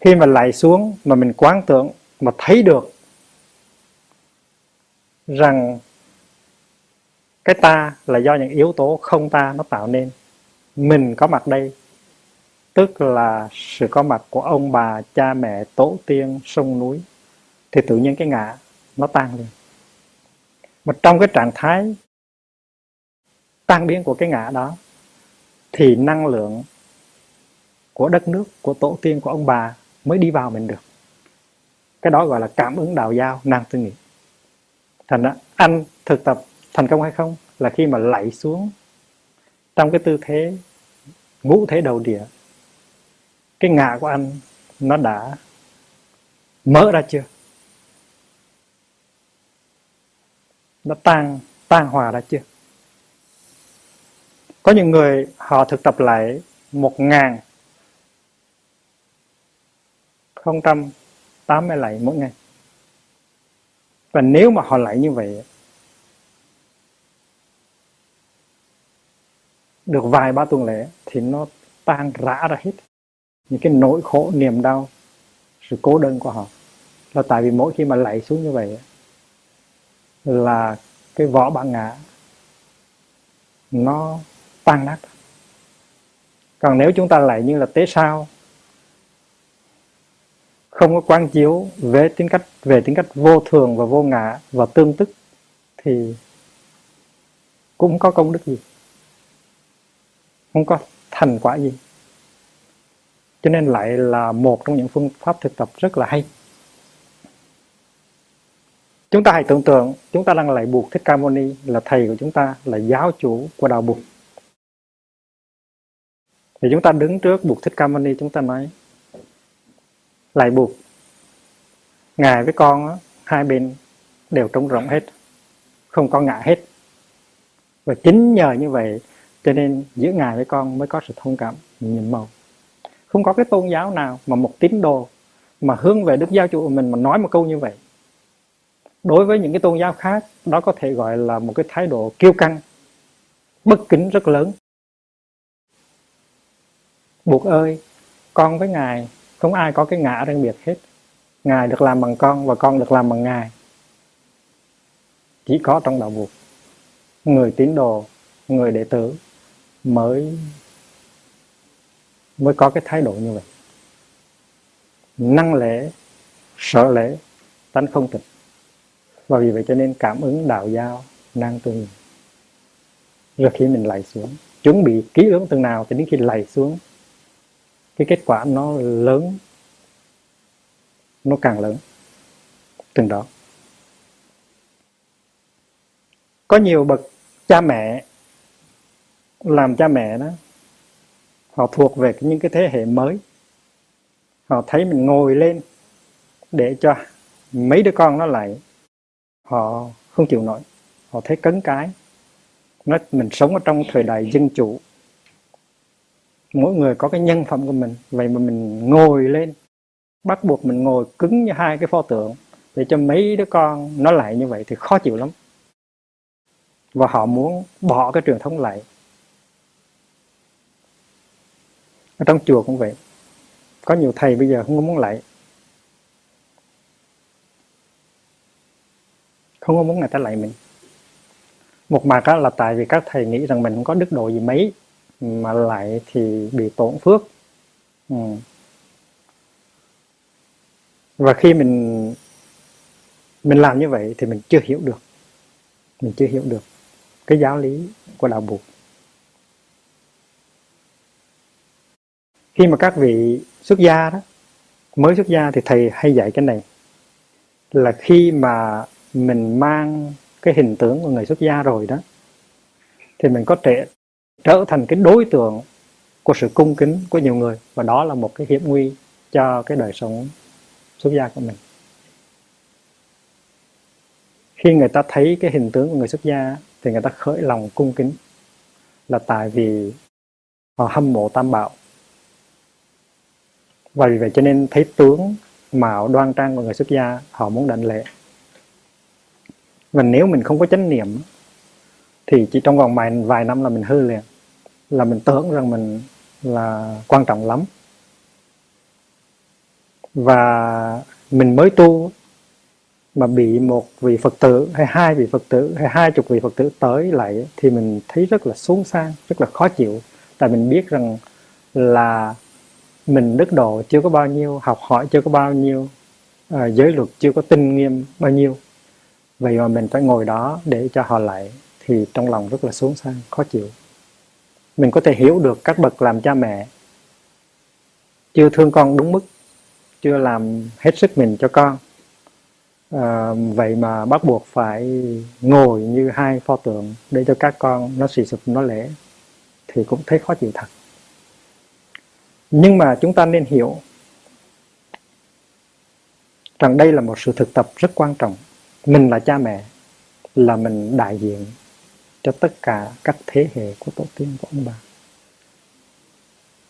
khi mà lại xuống mà mình quán tưởng mà thấy được rằng cái ta là do những yếu tố không ta nó tạo nên, mình có mặt đây tức là sự có mặt của ông bà, cha mẹ tổ tiên sông núi, thì tự nhiên cái ngã nó tan đi. Mà trong cái trạng thái tan biến của cái ngã đó, thì năng lượng của đất nước, của tổ tiên, của ông bà mới đi vào mình được. Cái đó gọi là cảm ứng đạo giao, năng tư nghị. Thành ra, anh thực tập thành công hay không là khi mà lạy xuống trong cái tư thế, ngũ thế đầu địa cái ngã của anh, nó đã mở ra chưa? Nó tan tan hòa ra chưa? Có những người họ thực tập lại một ngàn không trăm tám mươi lạy mỗi ngày. Và nếu mà họ lạy như vậy, được vài ba tuần lễ thì nó tan rã ra hết những cái nỗi khổ, niềm đau, sự cố đơn của họ. Là tại vì mỗi khi mà lạy xuống như vậy là cái vỏ bản ngã, nó tan nát. Còn nếu chúng ta lại như là tế sao, không có quán chiếu về tính cách, về tính cách vô thường và vô ngã và tương tức, thì cũng có công đức gì? Không có thành quả gì cho nên lại là một trong những phương pháp thực tập rất là hay. Chúng ta hãy tưởng tượng, chúng ta đang lại buộc thích ca mâu ni là thầy của chúng ta, là giáo chủ của đạo buộc thì chúng ta đứng trước buộc thích ca mâu ni, chúng ta nói lại buộc ngài với con hai bên đều trống rỗng hết, không có ngã hết. Và chính nhờ như vậy, cho nên giữa ngài với con mới có sự thông cảm nhìn màu không có cái tôn giáo nào mà một tín đồ mà hướng về đức giáo chủ của mình mà nói một câu như vậy. Đối với những cái tôn giáo khác, đó có thể gọi là một cái thái độ kiêu căng, bất kính rất lớn. Buộc ơi, con với ngài, không ai có cái ngã riêng biệt hết. Ngài được làm bằng con và con được làm bằng ngài. Chỉ có trong đạo buộc người tín đồ, người đệ tử mới mới có cái thái độ như vậy. Năng lễ, sợ lễ, tánh không tịch và vì vậy cho nên cảm ứng đạo giao năng tương rồi khi mình lạy xuống, chuẩn bị kỹ lưỡng từng nào thì đến khi lạy xuống, cái kết quả nó lớn, nó càng lớn. Từng đó, có nhiều bậc cha mẹ, làm cha mẹ đó họ thuộc về những cái thế hệ mới. Họ thấy mình ngồi lên để cho mấy đứa con nó lại, họ không chịu nổi. Họ thấy cấn cái. Nó mình sống ở trong thời đại dân chủ. Mỗi người có cái nhân phẩm của mình. Vậy mà mình ngồi lên. Bắt buộc mình ngồi cứng như hai cái pho tượng để cho mấy đứa con nó lại như vậy thì khó chịu lắm. Và họ muốn bỏ cái truyền thống lại. Ở trong chùa cũng vậy. Có nhiều thầy bây giờ không có muốn lại. Không có muốn người ta lại mình. Một mặt là tại vì các thầy nghĩ rằng mình không có đức độ gì mấy, mà lại thì bị tổn phước. Ừ. và khi mình mình làm như vậy thì mình chưa hiểu được. Mình chưa hiểu được cái giáo lý của đạo buộc khi mà các vị xuất gia đó, mới xuất gia thì thầy hay dạy cái này, là khi mà mình mang cái hình tướng của người xuất gia rồi đó, thì mình có thể trở thành cái đối tượng của sự cung kính của nhiều người, và đó là một cái hiểm nguy cho cái đời sống xuất gia của mình. Khi người ta thấy cái hình tướng của người xuất gia, thì người ta khởi lòng cung kính, là tại vì họ hâm mộ tam bảo và vì vậy cho nên thấy tướng mạo đoan trang của người xuất gia họ muốn đảnh lễ và nếu mình không có chánh niệm thì chỉ trong vòng vài, vài năm là mình hư liền là mình tưởng rằng mình là quan trọng lắm và mình mới tu mà bị một vị Phật tử hay hai vị Phật tử hay hai chục vị Phật tử tới lại thì mình thấy rất là xuống sang, rất là khó chịu. Tại mình biết rằng là mình đức độ chưa có bao nhiêu, học hỏi chưa có bao nhiêu, à, giới luật chưa có tinh nghiêm bao nhiêu. Vậy mà mình phải ngồi đó để cho họ lại thì trong lòng rất là xuống sang, khó chịu. Mình có thể hiểu được các bậc làm cha mẹ chưa thương con đúng mức, chưa làm hết sức mình cho con à, vậy mà bắt buộc phải ngồi như hai pho tượng để cho các con nó xì sụp nó lễ thì cũng thấy khó chịu thật nhưng mà chúng ta nên hiểu rằng đây là một sự thực tập rất quan trọng. Mình là cha mẹ, là mình đại diện cho tất cả các thế hệ của tổ tiên của ông bà.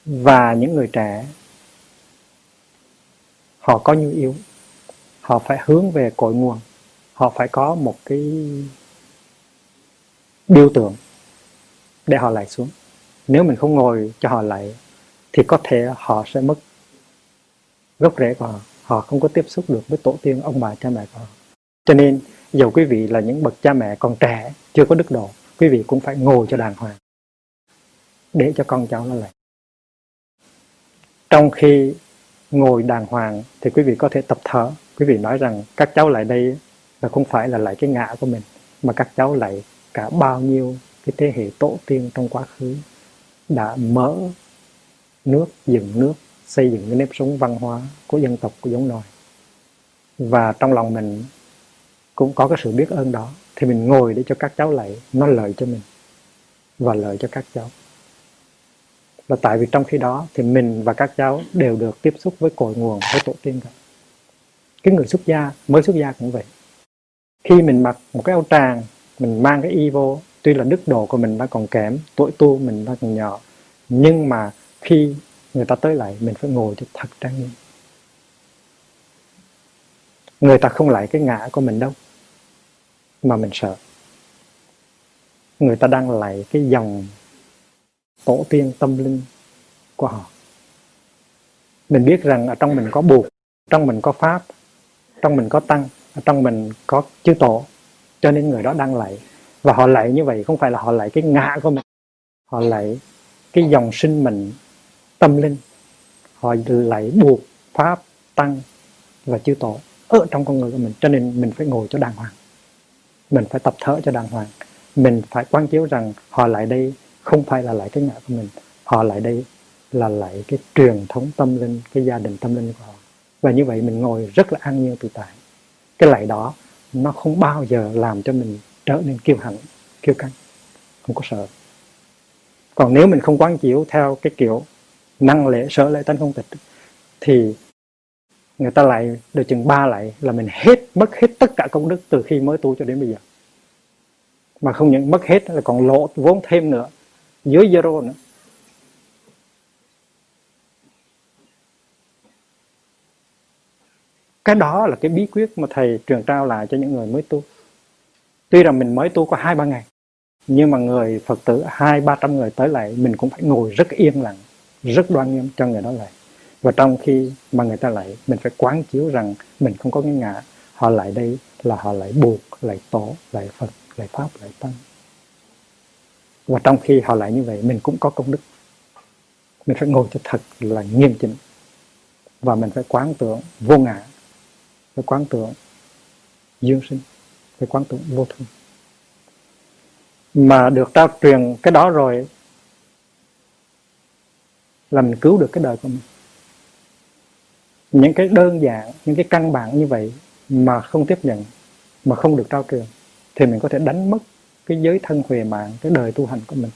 Và những người trẻ, họ có nhu yếu, họ phải hướng về cội nguồn, họ phải có một cái biểu tượng để họ lại xuống. Nếu mình không ngồi cho họ lại thì có thể họ sẽ mất gốc rễ của họ. Họ không có tiếp xúc được với tổ tiên ông bà cha mẹ của họ. Cho nên, dù quý vị là những bậc cha mẹ còn trẻ, chưa có đức độ, quý vị cũng phải ngồi cho đàng hoàng để cho con cháu nó lại trong khi ngồi đàng hoàng thì quý vị có thể tập thở. Quý vị nói rằng các cháu lại đây là không phải là lại cái ngã của mình, mà các cháu lại cả bao nhiêu cái thế hệ tổ tiên trong quá khứ đã mở nước, dựng nước, xây dựng cái nếp sống văn hóa của dân tộc, của giống nòi và trong lòng mình cũng có cái sự biết ơn đó. Thì mình ngồi để cho các cháu lại nó lợi cho mình và lợi cho các cháu. Và tại vì trong khi đó thì mình và các cháu đều được tiếp xúc với cội nguồn, với tổ tiên cả. Cái người xuất gia, mới xuất gia cũng vậy. Khi mình mặc một cái áo tràng, mình mang cái y vô, tuy là đức độ của mình đã còn kém, tuổi tu mình đã còn nhỏ, nhưng mà khi người ta tới lại, mình phải ngồi cho thật trang nghiêm người ta không lại cái ngã của mình đâu, mà mình sợ. Người ta đang lại cái dòng tổ tiên tâm linh của họ. Mình biết rằng ở trong mình có buộc trong mình có pháp trong mình có tăng trong mình có chư tổ. Cho nên người đó đang lạy và họ lạy như vậy không phải là họ lạy cái ngã của mình, họ lạy cái dòng sinh mệnh tâm linh. Họ lại buộc pháp, tăng và chư tổ ở trong con người của mình. Cho nên mình phải ngồi cho đàng hoàng. Mình phải tập thở cho đàng hoàng. Mình phải quan chiếu rằng họ lại đây không phải là lại cái ngã của mình. Họ lại đây là lại cái truyền thống tâm linh, cái gia đình tâm linh của họ. Và như vậy mình ngồi rất là an nhiên tự tại. Cái lại đó nó không bao giờ làm cho mình trở nên kiêu hãnh, kiêu căng. Không có sợ. Còn nếu mình không quán chiếu theo cái kiểu năng lễ sở lễ tánh không tịch, thì người ta lại được chừng ba lại là mình hết, mất hết tất cả công đức từ khi mới tu cho đến bây giờ. Mà không những mất hết, là còn lộ vốn thêm nữa, dưới zero nữa. Cái đó là cái bí quyết mà thầy truyền trao lại cho những người mới tu. Tuy rằng mình mới tu có hai ba ngày, nhưng mà người phật tử hai ba trăm người tới lại, mình cũng phải ngồi rất yên lặng rất đoan nghiêm cho người đó lại. Và trong khi mà người ta lại, mình phải quán chiếu rằng mình không có cái ngã, họ lại đây là họ lại buộc, lại tổ, lại phật, lại pháp, lại tăng. Và trong khi họ lại như vậy, mình cũng có công đức. Mình phải ngồi cho thật là nghiêm chỉnh. Và mình phải quán tưởng vô ngã, phải quán tưởng dương sinh, phải quán tưởng vô thường mà được trao truyền cái đó rồi là mình cứu được cái đời của mình. Những cái đơn giản, những cái căn bản như vậy mà không tiếp nhận, mà không được trao truyền, thì mình có thể đánh mất cái giới thân huề mạng, cái đời tu hành của mình.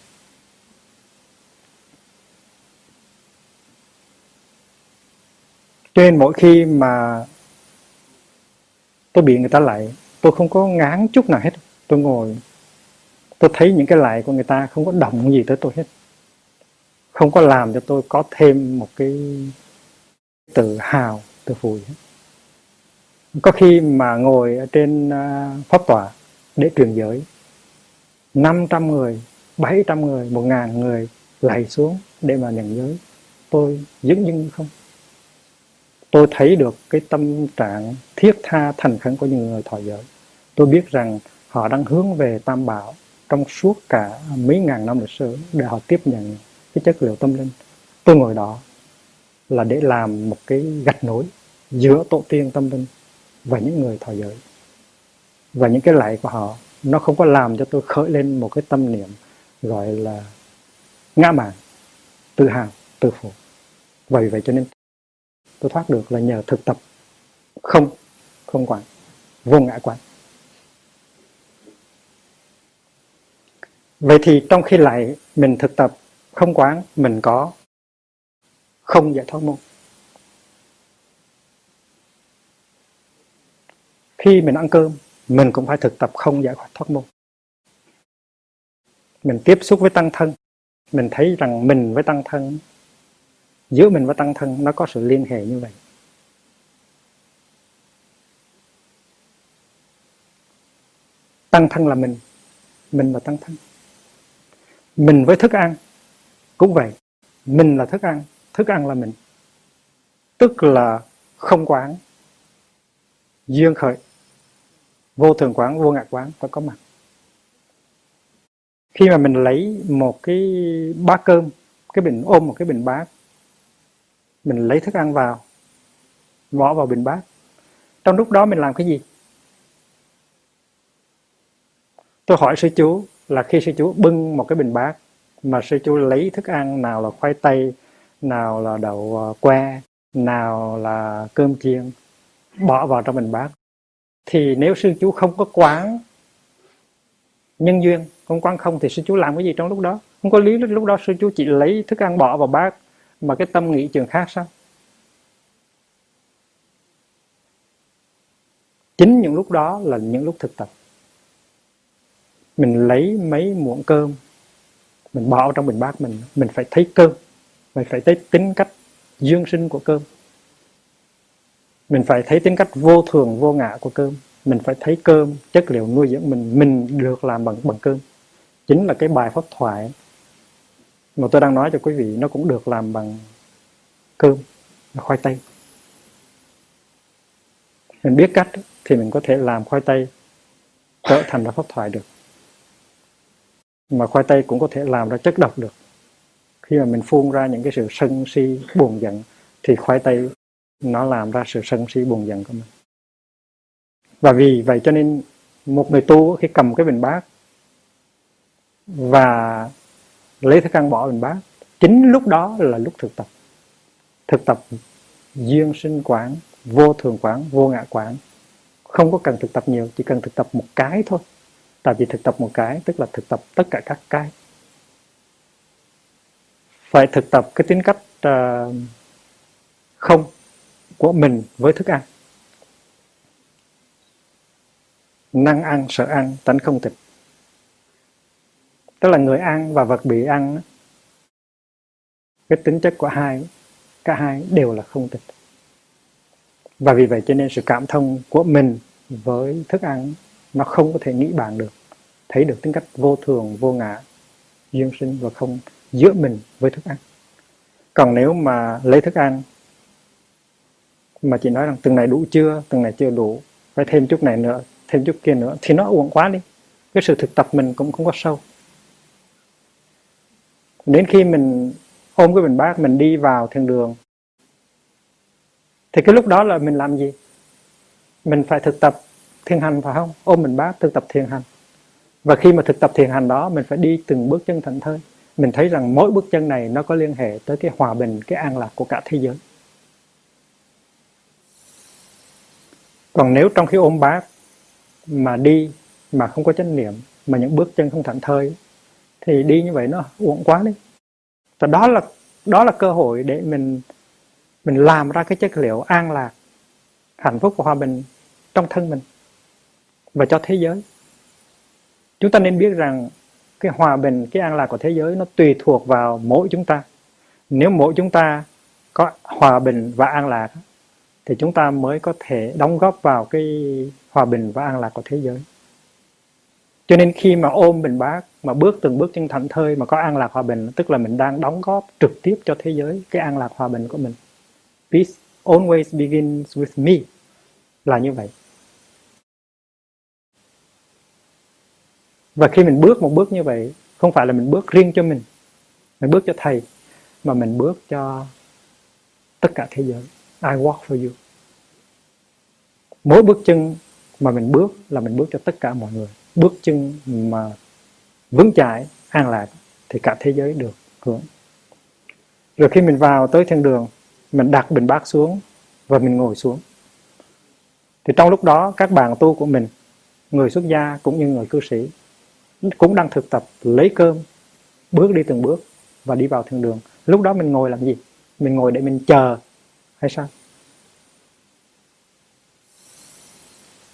Cho nên mỗi khi mà tôi bị người ta lại, tôi không có ngán chút nào hết. Tôi ngồi, tôi thấy những cái lại của người ta không có động gì tới tôi hết không có làm cho tôi có thêm một cái tự hào, tự phụ có khi mà ngồi ở trên à, pháp tòa để truyền giới 500 người 700 người 1 ngàn người lạy xuống để mà nhận giới. Tôi dứng dưng không. Tôi thấy được cái tâm trạng thiết tha thành khẩn của những người thọ giới. Tôi biết rằng họ đang hướng về tam bảo trong suốt cả mấy ngàn năm lịch sử để họ tiếp nhận cái chất liệu tâm linh. Tôi ngồi đó là để làm một cái gạch nối giữa tổ tiên tâm linh và những người thọ giới. Và những cái lạy của họ, nó không có làm cho tôi khởi lên một cái tâm niệm gọi là ngã mạn, tự hào, tự phụ. Vậy vậy cho nên tôi thoát được là nhờ thực tập không không quản, vô ngã quán. Vậy thì trong khi lại mình thực tập không quán, mình có. Không giải thoát môn. Khi mình ăn cơm, mình cũng phải thực tập không giải thoát môn. Mình tiếp xúc với tăng thân. Mình thấy rằng mình với tăng thân, giữa mình và tăng thân, nó có sự liên hệ như vậy. Tăng thân là mình. Mình là tăng thân. Mình với thức ăn cũng vậy, mình là thức ăn thức ăn là mình. Tức là không quán. Duyên khởi. Vô thường quán, vô ngạc quán, phải có mặt. Khi mà mình lấy một cái bát cơm, cái bình, ôm một cái bình bát, mình lấy thức ăn vào, bỏ vào bình bát. Trong lúc đó mình làm cái gì? Tôi hỏi sư chú là khi sư chú bưng một cái bình bát mà sư chú lấy thức ăn, nào là khoai tây, nào là đậu ờ, que, nào là cơm chiên, bỏ vào trong bình bát. Thì nếu sư chú không có quán nhân duyên, không quán không thì sư chú làm cái gì trong lúc đó? Không có lý lúc đó sư chú chỉ lấy thức ăn bỏ vào bát, mà cái tâm nghĩ trường khác sao? Chính những lúc đó là những lúc thực tập. Mình lấy mấy muỗng cơm mình bỏ trong bình bát mình mình phải thấy cơm. Mình phải thấy tính cách dương sinh của cơm. Mình phải thấy tính cách vô thường, vô ngã của cơm. Mình phải thấy cơm, chất liệu nuôi dưỡng mình mình được làm bằng bằng cơm. Chính là cái bài pháp thoại. Mà tôi đang nói cho quý vị, nó cũng được làm bằng cơm khoai tây. Mình biết cách thì mình có thể làm khoai tây trở thành ra pháp thoại được mà khoai tây cũng có thể làm ra chất độc được. Khi mà mình phun ra những cái sự sân si buồn giận, thì khoai tây nó làm ra sự sân si buồn giận của mình. Và vì vậy cho nên một người tu khi cầm cái bình bát và lấy thức ăn bỏ bình bát, chính lúc đó là lúc thực tập. Thực tập duyên sinh quán, vô thường quán, vô ngã quán. Không có cần thực tập nhiều, chỉ cần thực tập một cái thôi tại vì thực tập một cái tức là thực tập tất cả các cái. Phải thực tập cái tính cách uh, không của mình với thức ăn. Năng ăn sợ ăn tánh không tịch. Tức là người ăn và vật bị ăn cái tính chất của hai cả hai đều là không tịch. Và vì vậy cho nên sự cảm thông của mình với thức ăn nó không có thể nghĩ bàn được, thấy được tính cách vô thường, vô ngã, duyên sinh và không giữa mình với thức ăn. Còn nếu mà lấy thức ăn, mà chỉ nói rằng từng này đủ chưa, từng này chưa đủ, phải thêm chút này nữa, thêm chút kia nữa, thì nó uổng quá đi. Cái sự thực tập mình cũng không có sâu. Đến khi mình ôm cái bình bát mình đi vào thiền đường, thì cái lúc đó là mình làm gì? Mình phải thực tập thiền hành phải không? Ôm mình bác thực tập thiền hành. Và khi mà thực tập thiền hành đó, mình phải đi từng bước chân thành thơi. Mình thấy rằng mỗi bước chân này nó có liên hệ tới cái hòa bình, cái an lạc của cả thế giới. Còn nếu trong khi ôm bác mà đi mà không có chánh niệm, mà những bước chân không thảnh thơi, thì đi như vậy nó uổng quá đi. Và đó là đó là cơ hội để mình mình làm ra cái chất liệu an lạc, hạnh phúc và hòa bình trong thân mình và cho thế giới. Chúng ta nên biết rằng cái hòa bình, cái an lạc của thế giới nó tùy thuộc vào mỗi chúng ta. Nếu mỗi chúng ta có hòa bình và an lạc, thì chúng ta mới có thể đóng góp vào cái hòa bình và an lạc của thế giới. Cho nên khi mà ôm bình bác, mà bước từng bước chân thảnh thơi mà có an lạc hòa bình, tức là mình đang đóng góp trực tiếp cho thế giới cái an lạc hòa bình của mình. Peace always begins with me là như vậy. Và khi mình bước một bước như vậy, không phải là mình bước riêng cho mình mình bước cho thầy, mà mình bước cho tất cả thế giới. I walk for you. Mỗi bước chân mà mình bước là mình bước cho tất cả mọi người. Bước chân mà vững chãi, an lạc thì cả thế giới được hưởng. Rồi khi mình vào tới thiên đường, mình đặt bình bát xuống và mình ngồi xuống. Thì trong lúc đó, các bạn tu của mình, người xuất gia cũng như người cư sĩ cũng đang thực tập lấy cơm, bước đi từng bước và đi vào thiên đường. Lúc đó mình ngồi làm gì? Mình ngồi để mình chờ hay sao?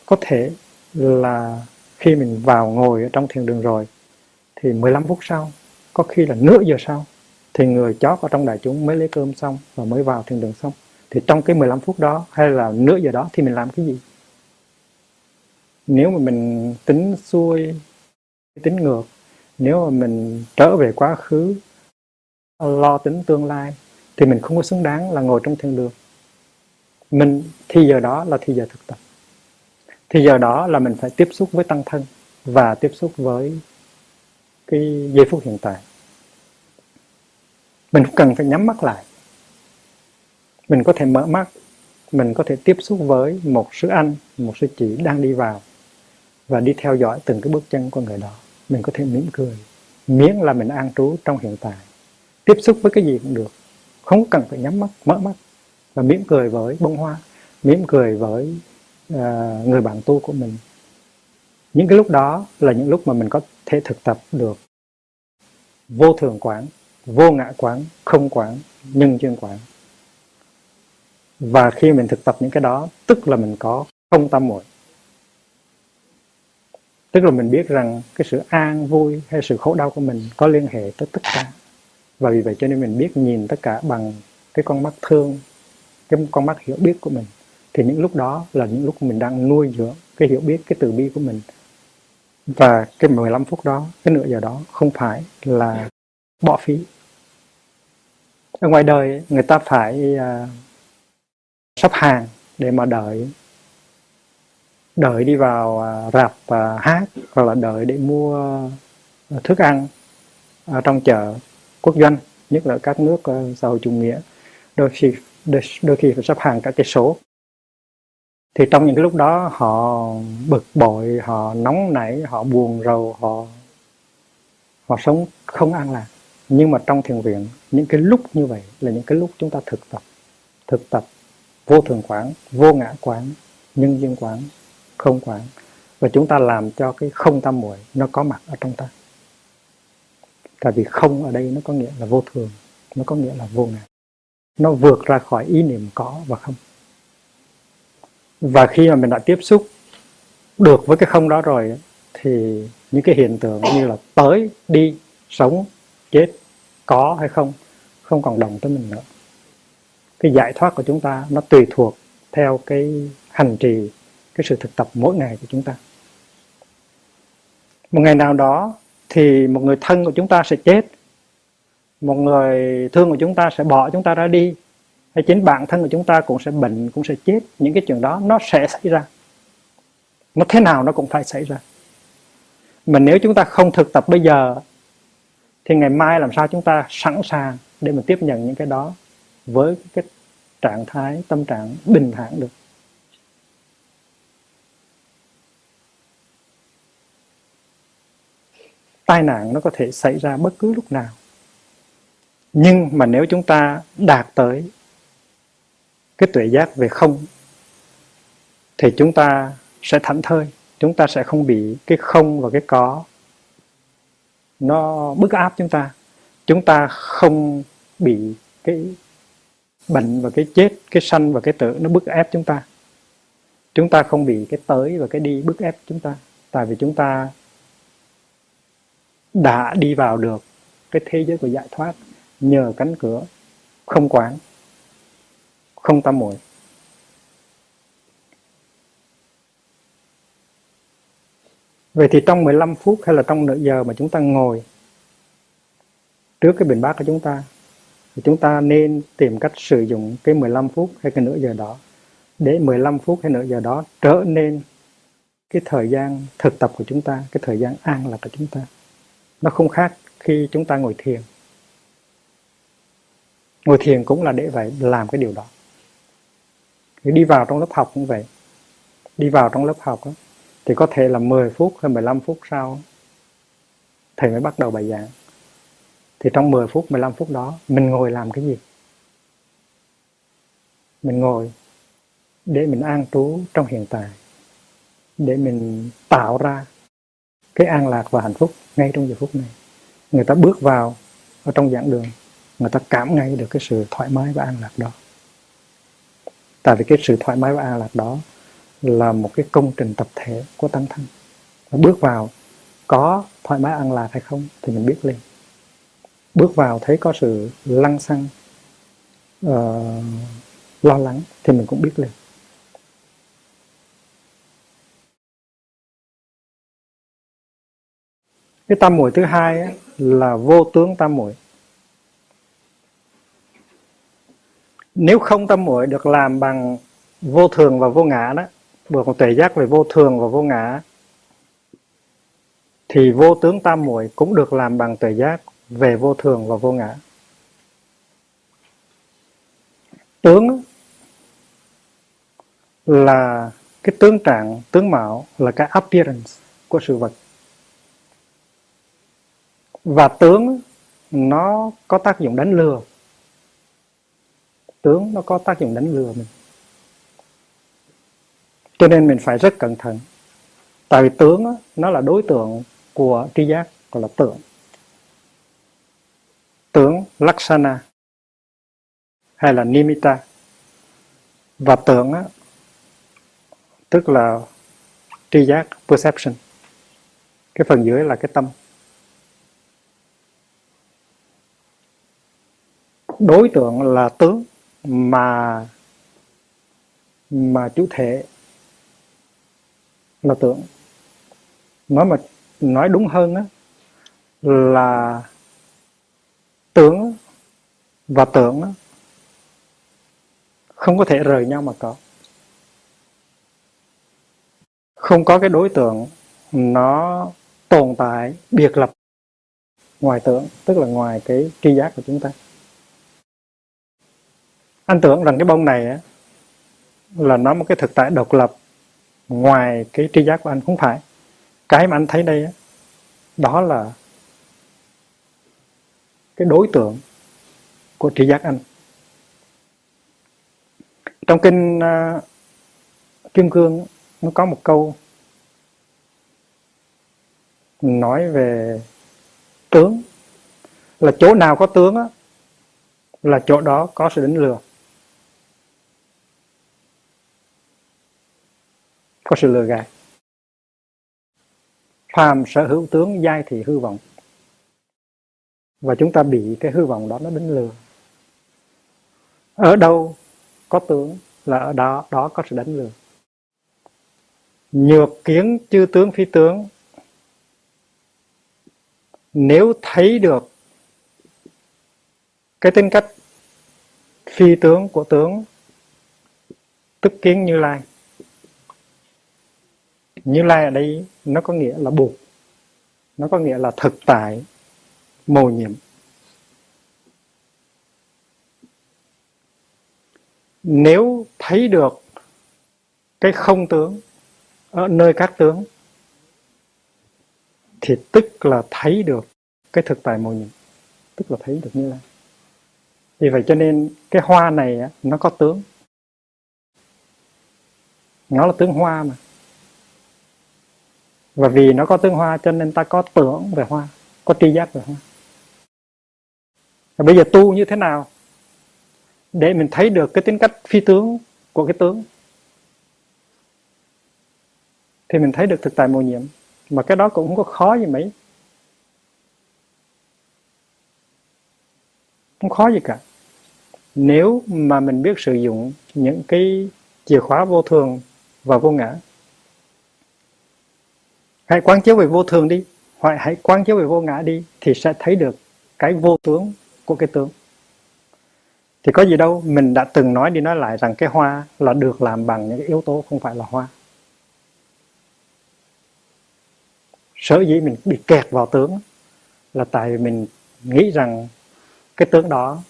Có thể là khi mình vào ngồi ở trong thiền đường rồi, thì 15 phút sau, có khi là nửa giờ sau, thì người chót ở trong đại chúng mới lấy cơm xong và mới vào thiền đường xong. Thì trong cái 15 phút đó hay là nửa giờ đó thì mình làm cái gì? Nếu mà mình tính xuôi tính ngược nếu mà mình trở về quá khứ, lo tính tương lai, thì mình không có xứng đáng là ngồi trong thiên đường. Mình, thì giờ đó là thì giờ thực tập. Thì giờ đó là mình phải tiếp xúc với tăng thân và tiếp xúc với cái giây phút hiện tại. Mình không cần phải nhắm mắt lại. Mình có thể mở mắt. Mình có thể tiếp xúc với một sư anh, một sư chị đang đi vào và đi theo dõi từng cái bước chân của người đó mình có thể mỉm cười. Miễn là mình an trú trong hiện tại. Tiếp xúc với cái gì cũng được. Không cần phải nhắm mắt mở mắt. Và mỉm cười với bông hoa. Mỉm cười với uh, người bạn tu của mình. Những cái lúc đó là những lúc mà mình có thể thực tập được vô thường quán vô ngã quán không quán nhân duyên quán. Và khi mình thực tập những cái đó tức là mình có không tâm muội tức là mình biết rằng cái sự an vui hay sự khổ đau của mình có liên hệ tới tất cả. Và vì vậy cho nên mình biết nhìn tất cả bằng cái con mắt thương cái con mắt hiểu biết của mình. Thì những lúc đó là những lúc mình đang nuôi dưỡng cái hiểu biết cái từ bi của mình. Và cái 15 phút đó cái nửa giờ đó không phải là bỏ phí. Ở ngoài đời người ta phải uh, sắp hàng để mà đợi đợi đi vào à, rạp à, hát hoặc là đợi để mua à, thức ăn trong chợ quốc doanh nhất là các nước xã hội chủ nghĩa. Đôi khi đôi, đôi khi phải sắp hàng cả cái số. Thì trong những cái lúc đó họ bực bội họ nóng nảy họ buồn rầu họ họ sống không an lạc. Nhưng mà trong thiền viện những cái lúc như vậy là những cái lúc chúng ta thực tập. Thực tập vô thường quán vô ngã quán nhân duyên quán không quản và chúng ta làm cho cái không tam muội nó có mặt ở trong ta. Tại vì không ở đây nó có nghĩa là vô thường, nó có nghĩa là vô ngã. Nó vượt ra khỏi ý niệm có và không. Và khi mà mình đã tiếp xúc được với cái không đó rồi, thì những cái hiện tượng như là tới, đi, sống, chết, có hay không không còn đồng tới mình nữa. Cái giải thoát của chúng ta nó tùy thuộc theo cái hành trì cái sự thực tập mỗi ngày của chúng ta. Một ngày nào đó thì một người thân của chúng ta sẽ chết, một người thương của chúng ta sẽ bỏ chúng ta ra đi, hay chính bản thân của chúng ta cũng sẽ bệnh, cũng sẽ chết. Những cái chuyện đó nó sẽ xảy ra. Nó thế nào nó cũng phải xảy ra. Mà nếu chúng ta không thực tập bây giờ, thì ngày mai làm sao chúng ta sẵn sàng để mà tiếp nhận những cái đó với cái trạng thái, tâm trạng bình thản được? Tai nạn nó có thể xảy ra bất cứ lúc nào. Nhưng mà nếu chúng ta đạt tới cái tuệ giác về không, thì chúng ta sẽ thảnh thơi, chúng ta sẽ không bị cái không và cái có nó bức áp chúng ta. Chúng ta không bị cái bệnh và cái chết, cái sanh và cái tử nó bức ép chúng ta. Chúng ta không bị cái tới và cái đi bức ép chúng ta. Tại vì chúng ta đã đi vào được cái thế giới của giải thoát nhờ cánh cửa không quán không tâm muội Vậy thì trong 15 phút hay là trong nửa giờ mà chúng ta ngồi trước cái bình bát của chúng ta thì chúng ta nên tìm cách sử dụng cái 15 phút hay cái nửa giờ đó để 15 phút hay nửa giờ đó trở nên cái thời gian thực tập của chúng ta, cái thời gian an lạc của chúng ta. Nó không khác khi chúng ta ngồi thiền. Ngồi thiền cũng là để vậy làm cái điều đó. Đi vào trong lớp học cũng vậy. Đi vào trong lớp học đó, thì có thể là 10 phút hay 15 phút sau thầy mới bắt đầu bài giảng thì trong 10 phút 15 phút đó mình ngồi làm cái gì mình ngồi để mình an trú trong hiện tại để mình tạo ra cái an lạc và hạnh phúc ngay trong giờ phút này. Người ta bước vào ở trong giảng đường người ta cảm ngay được cái sự thoải mái và an lạc đó. Tại vì cái sự thoải mái và an lạc đó là một cái công trình tập thể của tăng thân bước vào có thoải mái an lạc hay không thì mình biết liền. Bước vào thấy có sự lăng xăng uh, lo lắng thì mình cũng biết liền. Cái tam muội thứ hai ấy, là vô tướng tam muội. Nếu không tam muội được làm bằng vô thường và vô ngã đó được một tuệ giác về vô thường và vô ngã thì vô tướng tam muội cũng được làm bằng tuệ giác về vô thường và vô ngã. Tướng là cái tướng trạng tướng mạo là cái appearance của sự vật và tướng nó có tác dụng đánh lừa. Tướng nó có tác dụng đánh lừa mình. Cho nên mình phải rất cẩn thận. Tại vì tướng đó, nó là đối tượng của tri giác gọi là tưởng tướng Laksana hay là Nimitta. Và tưởng á, tức là tri giác perception. Cái phần dưới là cái tâm. Đối tượng là tướng mà mà chủ thể là tưởng nói mà nói đúng hơn á là tưởng và tưởng á, không có thể rời nhau mà có. Không có cái đối tượng nó tồn tại biệt lập ngoài tưởng tức là ngoài cái tri giác của chúng ta anh tưởng rằng cái bông này á, là nó một cái thực tại độc lập ngoài cái tri giác của anh không phải. Cái mà anh thấy đây đó là cái đối tượng của tri giác anh. Trong kinh uh, kim cương nó có một câu nói về tướng. Là chỗ nào có tướng á, là chỗ đó có sự đánh lừa có sự lừa gạt. Phàm sở hữu tướng, giai thị hư vọng. Và chúng ta bị cái hư vọng đó nó đánh lừa. Ở đâu có tướng là ở đó đó có sự đánh lừa. Nhược kiến chư tướng phi tướng. Nếu thấy được cái tính cách phi tướng của tướng, tức kiến như lai như lai ở đây, nó có nghĩa là buộc. Nó có nghĩa là thực tại mồ nhiệm. Nếu thấy được cái không tướng ở nơi các tướng, thì tức là thấy được cái thực tại màu nhiệm. Tức là thấy được như lai. Vì vậy cho nên cái hoa này nó có tướng. Nó là tướng hoa mà và vì nó có tương hoa cho nên ta có tưởng về hoa, có tri giác về hoa. Và bây giờ tu như thế nào để mình thấy được cái tính cách phi tướng của cái tướng? Thì mình thấy được thực tại mầu nhiệm, mà cái đó cũng không có khó gì mấy. Không khó gì cả. Nếu mà mình biết sử dụng những cái chìa khóa vô thường và vô ngã hãy quán chiếu về vô thường đi. Hoặc hãy quán chiếu về vô ngã đi thì sẽ thấy được cái vô tướng của cái tướng. Thì có gì đâu, mình đã từng nói đi nói lại rằng cái hoa là được làm bằng những cái yếu tố không phải là hoa. Sở dĩ mình bị kẹt vào tướng là tại vì mình nghĩ rằng cái tướng đó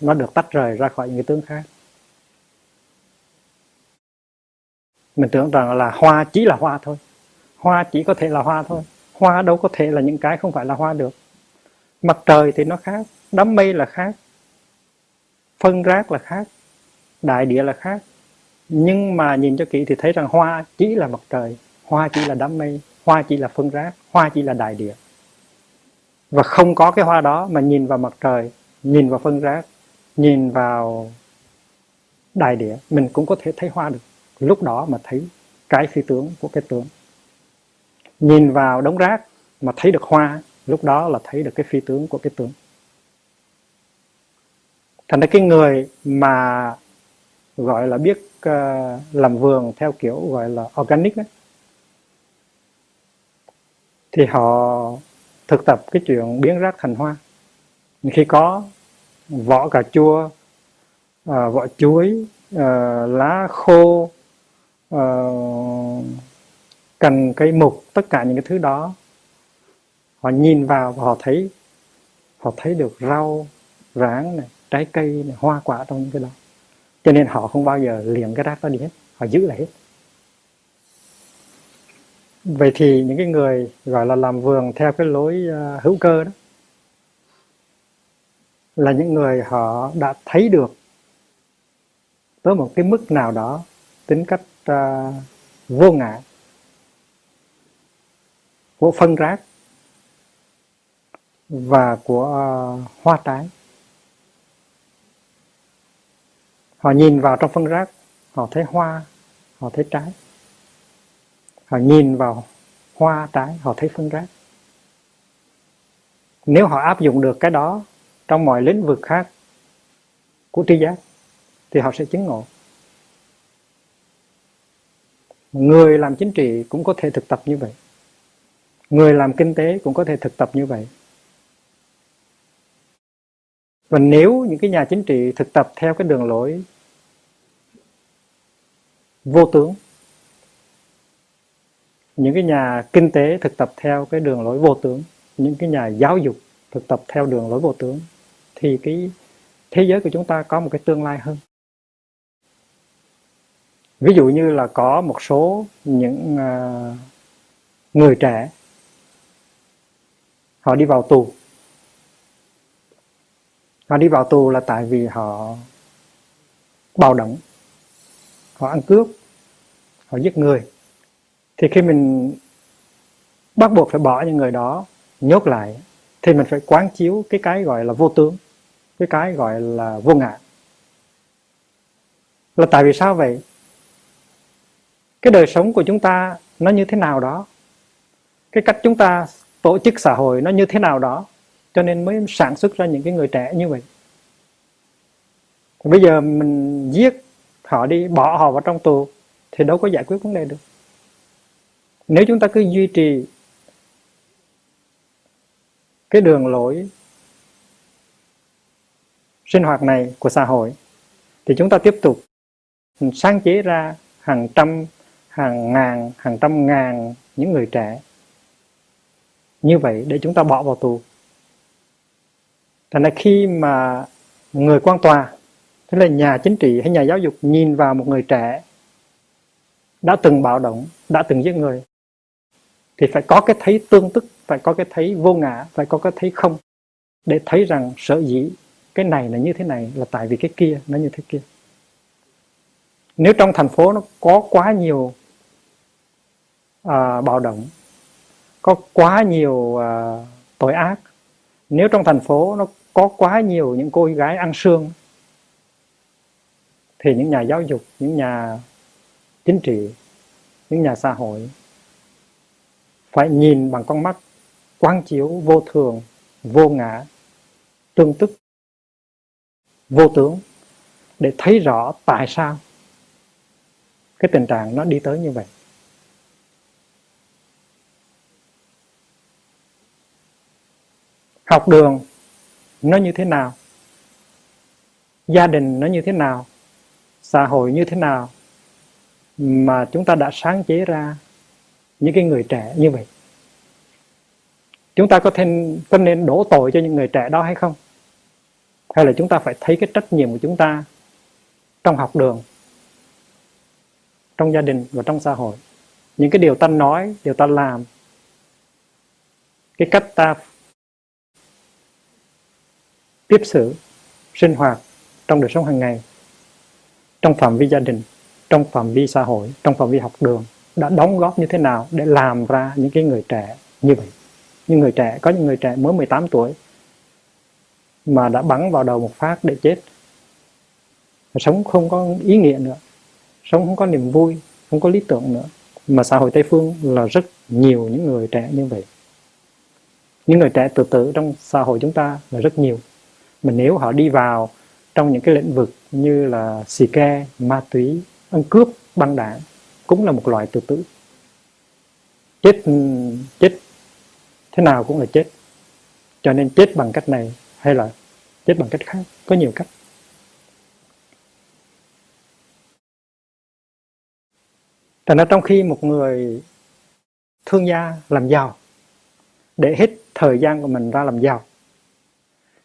nó được tách rời ra khỏi những cái tướng khác. Mình tưởng rằng là hoa chỉ là hoa thôi hoa chỉ có thể là hoa thôi. Hoa đâu có thể là những cái không phải là hoa được. Mặt trời thì nó khác, đám mây là khác, phân rác là khác, đại địa là khác. Nhưng mà nhìn cho kỹ thì thấy rằng hoa chỉ là mặt trời, hoa chỉ là đám mây, hoa chỉ là phân rác, hoa chỉ là đại địa. Và không có cái hoa đó mà nhìn vào mặt trời, nhìn vào phân rác, nhìn vào đại địa, mình cũng có thể thấy hoa được. Lúc đó mà thấy cái phi tướng của cái tướng nhìn vào đống rác mà thấy được hoa lúc đó là thấy được cái phi tướng của cái tướng. Thành ra cái người mà gọi là biết uh, làm vườn theo kiểu gọi là organic đấy thì họ thực tập cái chuyện biến rác thành hoa. Khi có vỏ cà chua uh, vỏ chuối uh, lá khô uh, cần cây mục tất cả những cái thứ đó. Họ nhìn vào và họ thấy họ thấy được rau ráng này trái cây này, hoa quả trong những cái đó. Cho nên họ không bao giờ liệm cái rác đó đi hết họ giữ lại hết. Vậy thì những cái người gọi là làm vườn theo cái lối ờ, hữu cơ đó là những người họ đã thấy được tới một cái mức nào đó tính cách uh, vô ngã của phân rác và của à, hoa trái họ nhìn vào trong phân rác, họ thấy hoa, họ thấy trái. Họ nhìn vào hoa trái họ thấy phân rác. Nếu họ áp dụng được cái đó trong mọi lĩnh vực khác của tri giác, thì họ sẽ chứng ngộ. Người làm chính trị cũng có thể thực tập như vậy người làm kinh tế cũng có thể thực tập như vậy. Và nếu những cái nhà chính trị thực tập theo cái đường lối vô tướng, những cái nhà kinh tế thực tập theo cái đường lối vô tướng, những cái nhà giáo dục thực tập theo đường lối vô tướng, thì cái thế giới của chúng ta có một cái tương lai hơn. Ví dụ như là có một số những à, người trẻ họ đi vào tù. Họ đi vào tù là tại vì họ bạo động. Họ ăn cướp. Họ giết người. Thì khi mình bắt buộc phải bỏ những người đó, nhốt lại, thì mình phải quán chiếu cái cái gọi là vô tướng, cái cái gọi là vô ngã. Là tại vì sao vậy? Cái đời sống của chúng ta nó như thế nào đó? Cái cách chúng ta tổ chức xã hội nó như thế nào đó. Cho nên mới sản xuất ra những cái người trẻ như vậy. Bây giờ mình giết họ đi, bỏ họ vào trong tù, thì đâu có giải quyết vấn đề được. Nếu chúng ta cứ duy trì cái đường lối sinh hoạt này của xã hội, thì chúng ta tiếp tục sáng chế ra hàng trăm, hàng ngàn, hàng trăm ngàn những người trẻ như vậy để chúng ta bỏ vào tù. Thành ra khi mà người quan tòa tức là nhà chính trị hay nhà giáo dục nhìn vào một người trẻ đã từng bạo động đã từng giết người thì phải có cái thấy tương tức phải có cái thấy vô ngã phải có cái thấy không để thấy rằng sở dĩ cái này là như thế này là tại vì cái kia nó như thế kia. Nếu trong thành phố nó có quá nhiều à, bạo động có quá nhiều uh, tội ác. Nếu trong thành phố nó có quá nhiều những cô gái ăn xương thì những nhà giáo dục những nhà chính trị những nhà xã hội phải nhìn bằng con mắt quán chiếu vô thường vô ngã tương tức vô tướng để thấy rõ tại sao cái tình trạng nó đi tới như vậy. Học đường nó như thế nào, gia đình nó như thế nào, xã hội như thế nào mà chúng ta đã sáng chế ra những cái người trẻ như vậy. Chúng ta có thêm, có nên đổ tội cho những người trẻ đó hay không? Hay là chúng ta phải thấy cái trách nhiệm của chúng ta trong học đường, trong gia đình và trong xã hội? Những cái điều ta nói, điều ta làm, cái cách ta tiếp xử, sinh hoạt trong đời sống hàng ngày, trong phạm vi gia đình, trong phạm vi xã hội, trong phạm vi học đường đã đóng góp như thế nào để làm ra những cái người trẻ như vậy? Những người trẻ, có những người trẻ mới 18 tuổi mà đã bắn vào đầu một phát để chết. Sống không có ý nghĩa nữa, sống không có niềm vui, không có lý tưởng nữa. Mà xã hội tây phương là rất nhiều những người trẻ như vậy. Những người trẻ tự tử trong xã hội chúng ta là rất nhiều mà nếu họ đi vào trong những cái lĩnh vực như là xì ke, ma túy, ăn cướp, băng đảng, cũng là một loại tự tử. Chết chết thế nào cũng là chết. Cho nên chết bằng cách này hay là chết bằng cách khác, có nhiều cách. Thành ra trong khi một người thương gia làm giàu, để hết thời gian của mình ra làm giàu,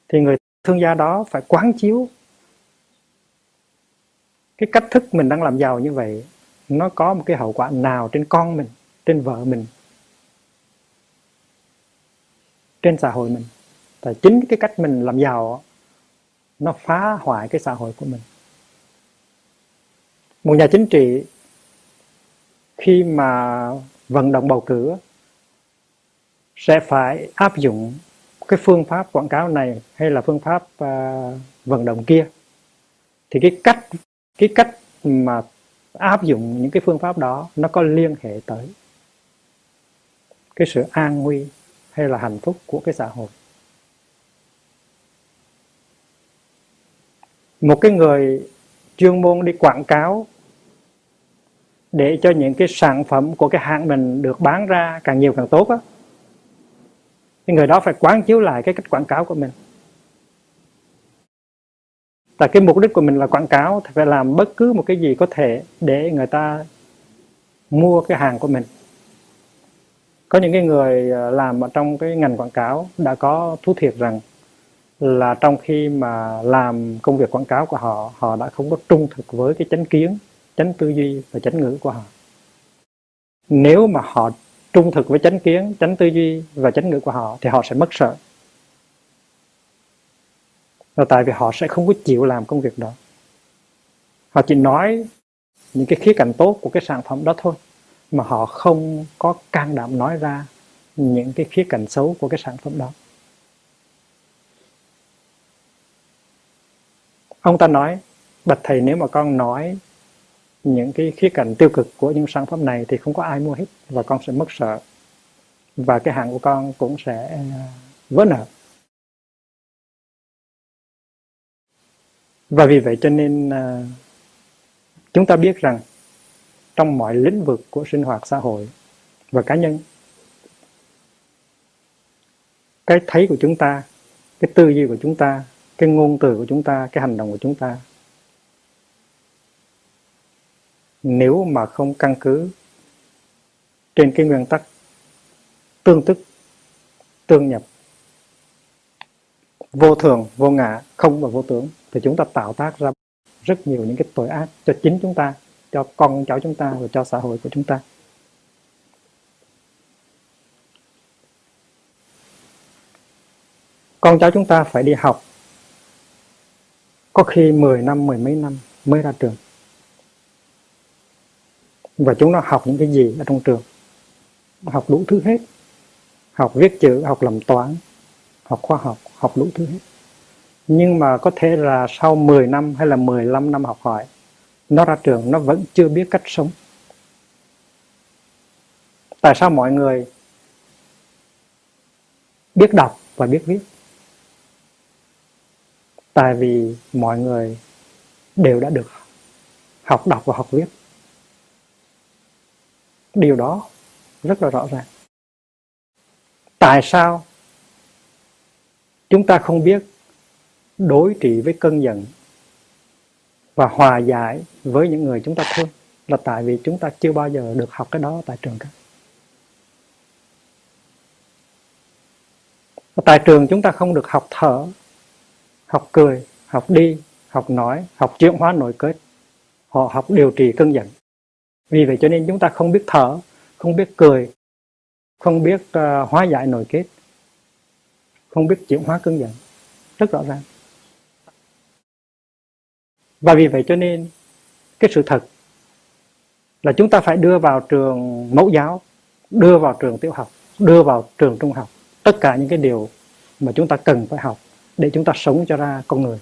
thì người thương gia đó phải quán chiếu cái cách thức mình đang làm giàu như vậy. Nó có một cái hậu quả nào trên con mình, trên vợ mình, trên xã hội mình? Và chính cái cách mình làm giàu nó phá hoại cái xã hội của mình. Một nhà chính trị, khi mà vận động bầu cử sẽ phải áp dụng cái phương pháp quảng cáo này hay là phương pháp uh, vận động kia thì cái cách cái cách mà áp dụng những cái phương pháp đó nó có liên hệ tới cái sự an nguy hay là hạnh phúc của cái xã hội. Một cái người chuyên môn đi quảng cáo để cho những cái sản phẩm của cái hãng mình được bán ra càng nhiều càng tốt á cái người đó phải quán chiếu lại cái cách quảng cáo của mình. Tại cái mục đích của mình là quảng cáo, thì phải làm bất cứ một cái gì có thể để người ta mua cái hàng của mình. Có những cái người ờ, làm ở trong cái ngành quảng cáo đã có thú thiệt rằng là trong khi mà làm công việc quảng cáo của họ họ đã không có trung thực với cái chánh kiến, chánh tư duy và chánh ngữ của họ. Nếu mà họ trung thực với chánh kiến, chánh tư duy và chánh ngữ của họ thì họ sẽ mất sợ. Là tại vì họ sẽ không có chịu làm công việc đó. Họ chỉ nói những cái khía cạnh tốt của cái sản phẩm đó thôi, mà họ không có can đảm nói ra những cái khía cạnh xấu của cái sản phẩm đó. Ông ta nói, bạch thầy, nếu mà con nói những cái khía cạnh tiêu cực của những sản phẩm này thì không có ai mua hết và con sẽ mất sợ. Và cái hàng của con cũng sẽ à, vỡ nợ. Và vì vậy cho nên à, chúng ta biết rằng trong mọi lĩnh vực của sinh hoạt xã hội và cá nhân, cái thấy của chúng ta, cái tư duy của chúng ta, cái ngôn từ của chúng ta, cái hành động của chúng ta nếu mà không căn cứ trên cái nguyên tắc tương tức tương nhập vô thường vô ngã không và vô tướng thì chúng ta tạo tác ra rất nhiều những cái tội ác cho chính chúng ta cho con cháu chúng ta và cho xã hội của chúng ta. Con cháu chúng ta phải đi học. Có khi 10 năm, mười mấy năm mới ra trường và chúng nó học những cái gì ở trong trường. Học đủ thứ hết. Học viết chữ, học làm toán, học khoa học học đủ thứ hết. Nhưng mà có thể là sau 10 năm hay là 15 năm học hỏi, nó ra trường, nó vẫn chưa biết cách sống. Tại sao mọi người biết đọc và biết viết? Tại vì mọi người đều đã được học đọc và học viết điều đó rất là rõ ràng. Tại sao chúng ta không biết đối trị với cơn giận và hòa giải với những người chúng ta thương là tại vì chúng ta chưa bao giờ được học cái đó tại trường cả? Tại trường chúng ta không được học thở, học cười, học đi, học nói, học chuyển hóa nội kết, họ học điều trị cơn giận vì vậy cho nên chúng ta không biết thở không biết cười không biết uh, hóa giải nội kết không biết chuyển hóa cơn giận rất rõ ràng. Và vì vậy cho nên cái sự thật là chúng ta phải đưa vào trường mẫu giáo đưa vào trường tiểu học đưa vào trường trung học. Tất cả những cái điều mà chúng ta cần phải học để chúng ta sống cho ra con người.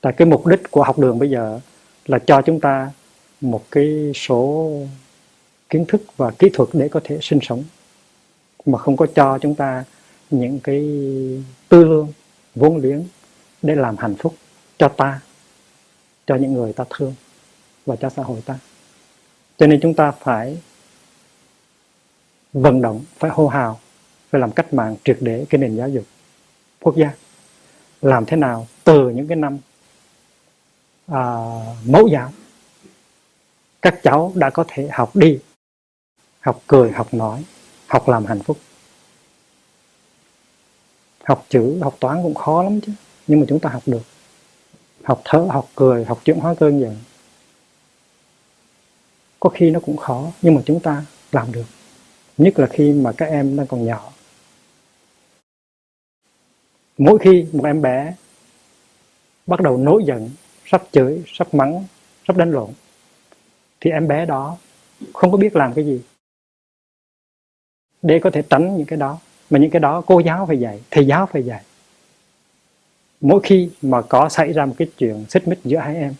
Tại cái mục đích của học đường bây giờ là cho chúng ta một cái số kiến thức và kỹ thuật để có thể sinh sống mà không có cho chúng ta những cái tư lương vốn liếng để làm hạnh phúc cho ta cho những người ta thương và cho xã hội ta. Cho nên chúng ta phải vận động phải hô hào phải làm cách mạng triệt để cái nền giáo dục quốc gia. Làm thế nào từ những cái năm à, mẫu giáo các cháu đã có thể học đi, học cười, học nói, học làm hạnh phúc. Học chữ, học toán cũng khó lắm chứ, nhưng mà chúng ta học được. Học thở học cười, học chuyển hóa cơn giận có khi nó cũng khó, nhưng mà chúng ta làm được. Nhất là khi mà các em đang còn nhỏ. Mỗi khi một em bé bắt đầu nổi giận, sắp chửi, sắp mắng, sắp đánh lộn thì em bé đó không có biết làm cái gì. Để có thể tránh những cái đó. Mà những cái đó cô giáo phải dạy, thầy giáo phải dạy. Mỗi khi mà có xảy ra một cái chuyện xích mích giữa hai em,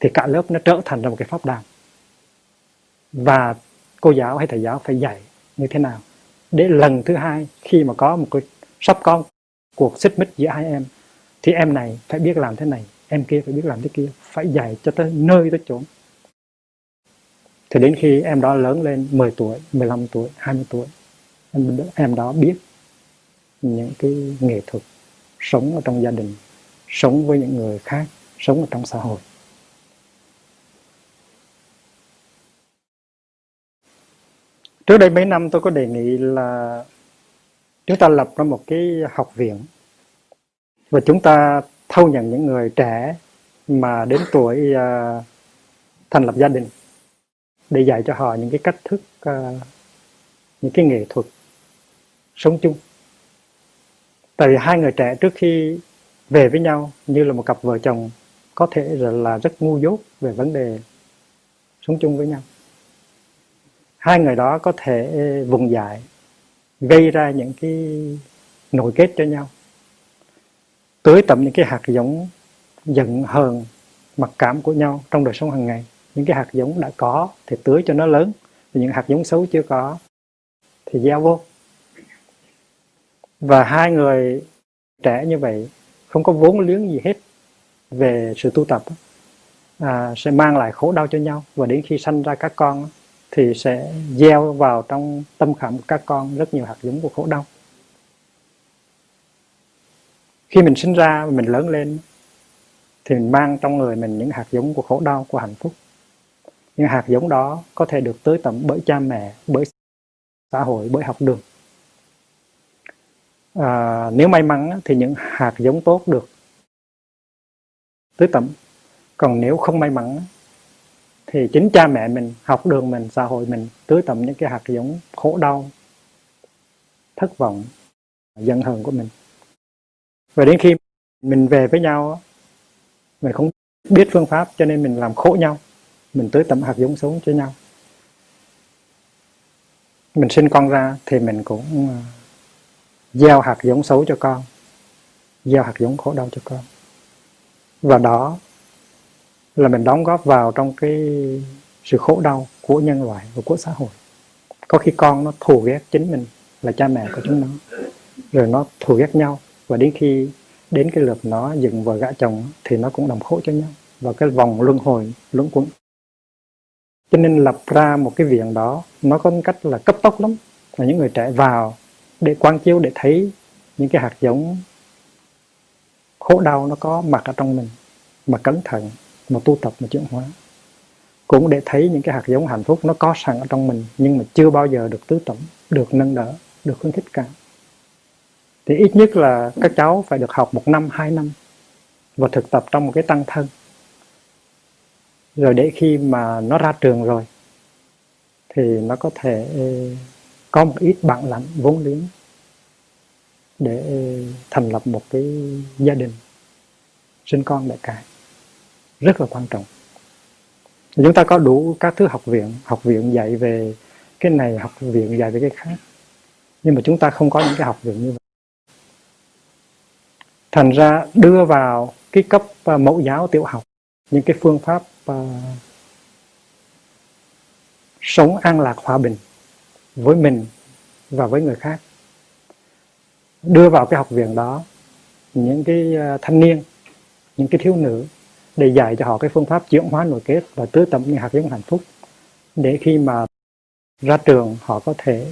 thì cả lớp nó trở thành ra một cái pháp đàn. Và cô giáo hay thầy giáo phải dạy như thế nào. Để lần thứ hai khi mà có một cái, sắp có cuộc xích mích giữa hai em, thì em này phải biết làm thế này, em kia phải biết làm thế kia, phải dạy cho tới nơi tới chốn thì đến khi em đó lớn lên 10 tuổi 15 tuổi 20 tuổi em, em đó biết những cái nghệ thuật sống ở trong gia đình sống với những người khác sống ở trong xã hội. Trước đây mấy năm tôi có đề nghị là chúng ta lập ra một cái học viện và chúng ta thâu nhận những người trẻ mà đến tuổi uh, thành lập gia đình để dạy cho họ những cái cách thức uh, những cái nghệ thuật sống chung. Tại vì hai người trẻ trước khi về với nhau như là một cặp vợ chồng có thể là rất ngu dốt về vấn đề sống chung với nhau. Hai người đó có thể vùng dại gây ra những cái nội kết cho nhau tưới tẩm những cái hạt giống giận hờn mặc cảm của nhau trong đời sống hàng ngày những cái hạt giống đã có thì tưới cho nó lớn những hạt giống xấu chưa có thì gieo vô. Và hai người trẻ như vậy không có vốn liếng gì hết về sự tu tập à, sẽ mang lại khổ đau cho nhau. Và đến khi sanh ra các con thì sẽ gieo vào trong tâm khảm của các con rất nhiều hạt giống của khổ đau. Khi mình sinh ra và mình lớn lên thì mình mang trong người mình những hạt giống của khổ đau của hạnh phúc những hạt giống đó có thể được tới tận bởi cha mẹ bởi xã hội bởi học đường. À, nếu may mắn thì những hạt giống tốt được tới tận. Còn nếu không may mắn thì chính cha mẹ mình học đường mình xã hội mình tưới tầm những cái hạt giống khổ đau thất vọng giận hờn của mình. Và đến khi mình về với nhau mình không biết phương pháp cho nên mình làm khổ nhau mình tưới tẩm hạt giống xuống cho nhau. Mình sinh con ra thì mình cũng à, gieo hạt giống xấu cho con, gieo hạt giống khổ đau cho con. Và đó là mình đóng góp vào trong cái sự khổ đau của nhân loại và của xã hội. Có khi con nó thù ghét chính mình là cha mẹ của chúng nó, rồi nó thù ghét nhau, và đến khi đến cái lượt nó dựng vợ gã chồng thì nó cũng đồng khổ cho nhau. Và cái vòng luân hồi luẩn quẩn cho nên lập ra một cái viện đó, nó có cách là cấp tốc lắm. Là những người trẻ vào để quan chiếu để thấy những cái hạt giống khổ đau nó có mặt ở trong mình. Mà cẩn thận, mà tu tập, mà chuyển hóa. Cũng để thấy những cái hạt giống hạnh phúc nó có sẵn ở trong mình, nhưng mà chưa bao giờ được tứ tổng được nâng đỡ, được khuyến khích cả thì ít nhất là các cháu phải được học một năm, hai năm và thực tập trong một cái tăng thân rồi để khi mà nó ra trường rồi, thì nó có thể ừ, có một ít bạn lãnh vốn liếng để ừ, thành lập một cái gia đình sinh con đại cải rất là quan trọng. Chúng ta có đủ các thứ học viện học viện dạy về cái này, học viện dạy về cái khác. Nhưng mà chúng ta không có những cái học viện như vậy. Thành ra đưa vào cái cấp à, mẫu giáo tiểu học những cái phương pháp uh, sống an lạc hòa bình với mình và với người khác. Đưa vào cái học viện đó những cái uh, thanh niên những cái thiếu nữ để dạy cho họ cái phương pháp chuyển hóa nội kết và tứ tâm những hạt giống hạnh phúc để khi mà ra trường họ có thể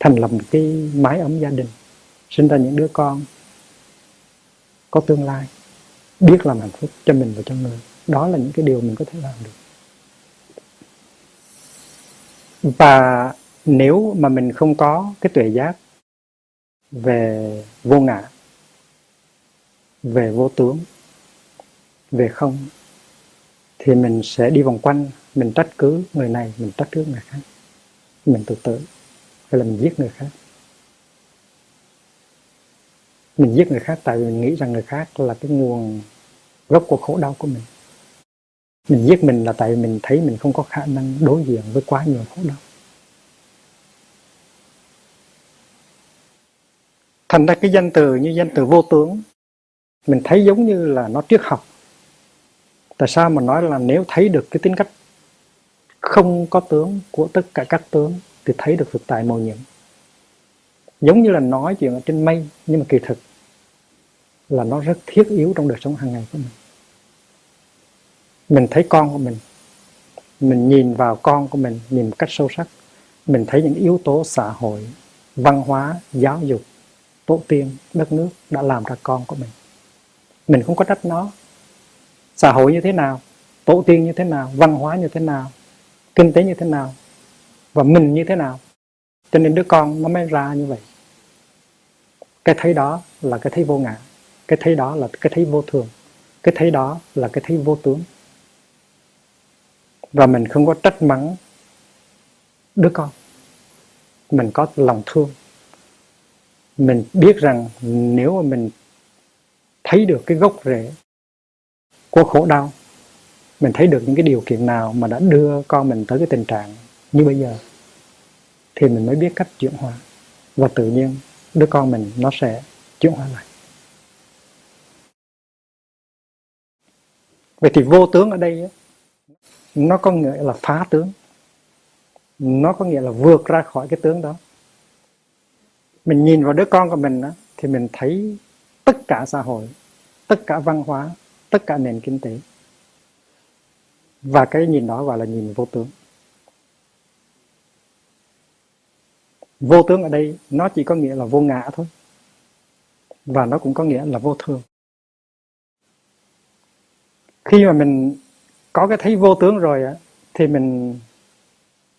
thành lập một cái mái ấm gia đình sinh ra những đứa con có tương lai biết làm hạnh phúc cho mình và cho người. Đó là những cái điều mình có thể làm được. Và nếu mà mình không có cái tuệ giác về vô ngã, về vô tướng, về không, thì mình sẽ đi vòng quanh, mình trách cứ người này, mình trách cứ người khác. Mình tự tử, hay là mình giết người khác. Mình giết người khác tại vì mình nghĩ rằng người khác là cái nguồn gốc của khổ đau của mình. Mình giết mình là tại vì mình thấy mình không có khả năng đối diện với quá nhiều khổ đau. Thành ra cái danh từ như danh từ vô tướng, mình thấy giống như là nó triết học. Tại sao mà nói là nếu thấy được cái tính cách không có tướng của tất cả các tướng thì thấy được thực tại màu nhiệm? Giống như là nói chuyện ở trên mây, nhưng mà kỳ thực là nó rất thiết yếu trong đời sống hàng ngày của mình. Mình thấy con của mình mình nhìn vào con của mình, nhìn một cách sâu sắc, mình thấy những yếu tố xã hội, văn hóa, giáo dục, tổ tiên, đất nước đã làm ra con của mình. Mình không có trách nó. Xã hội như thế nào, tổ tiên như thế nào, văn hóa như thế nào, kinh tế như thế nào, và mình như thế nào. Cho nên đứa con nó mới ra như vậy. Cái thấy đó là cái thấy vô ngã cái thấy đó là cái thấy vô thường. Cái thấy đó là cái thấy vô tướng. Và mình không có trách mắng đứa con. Mình có lòng thương. Mình biết rằng nếu mà mình thấy được cái gốc rễ của khổ đau, mình thấy được những cái điều kiện nào mà đã đưa con mình tới cái tình trạng như bây giờ, thì mình mới biết cách chuyển hóa. Và tự nhiên đứa con mình nó sẽ chuyển hóa lại. Vậy thì vô tướng ở đây nó có nghĩa là phá tướng. Nó có nghĩa là vượt ra khỏi cái tướng đó. Mình nhìn vào đứa con của mình đó, thì mình thấy tất cả xã hội tất cả văn hóa tất cả nền kinh tế. Và cái nhìn đó gọi là nhìn vô tướng. Vô tướng ở đây nó chỉ có nghĩa là vô ngã thôi. Và nó cũng có nghĩa là vô thường khi mà mình có cái thấy vô tướng rồi á thì mình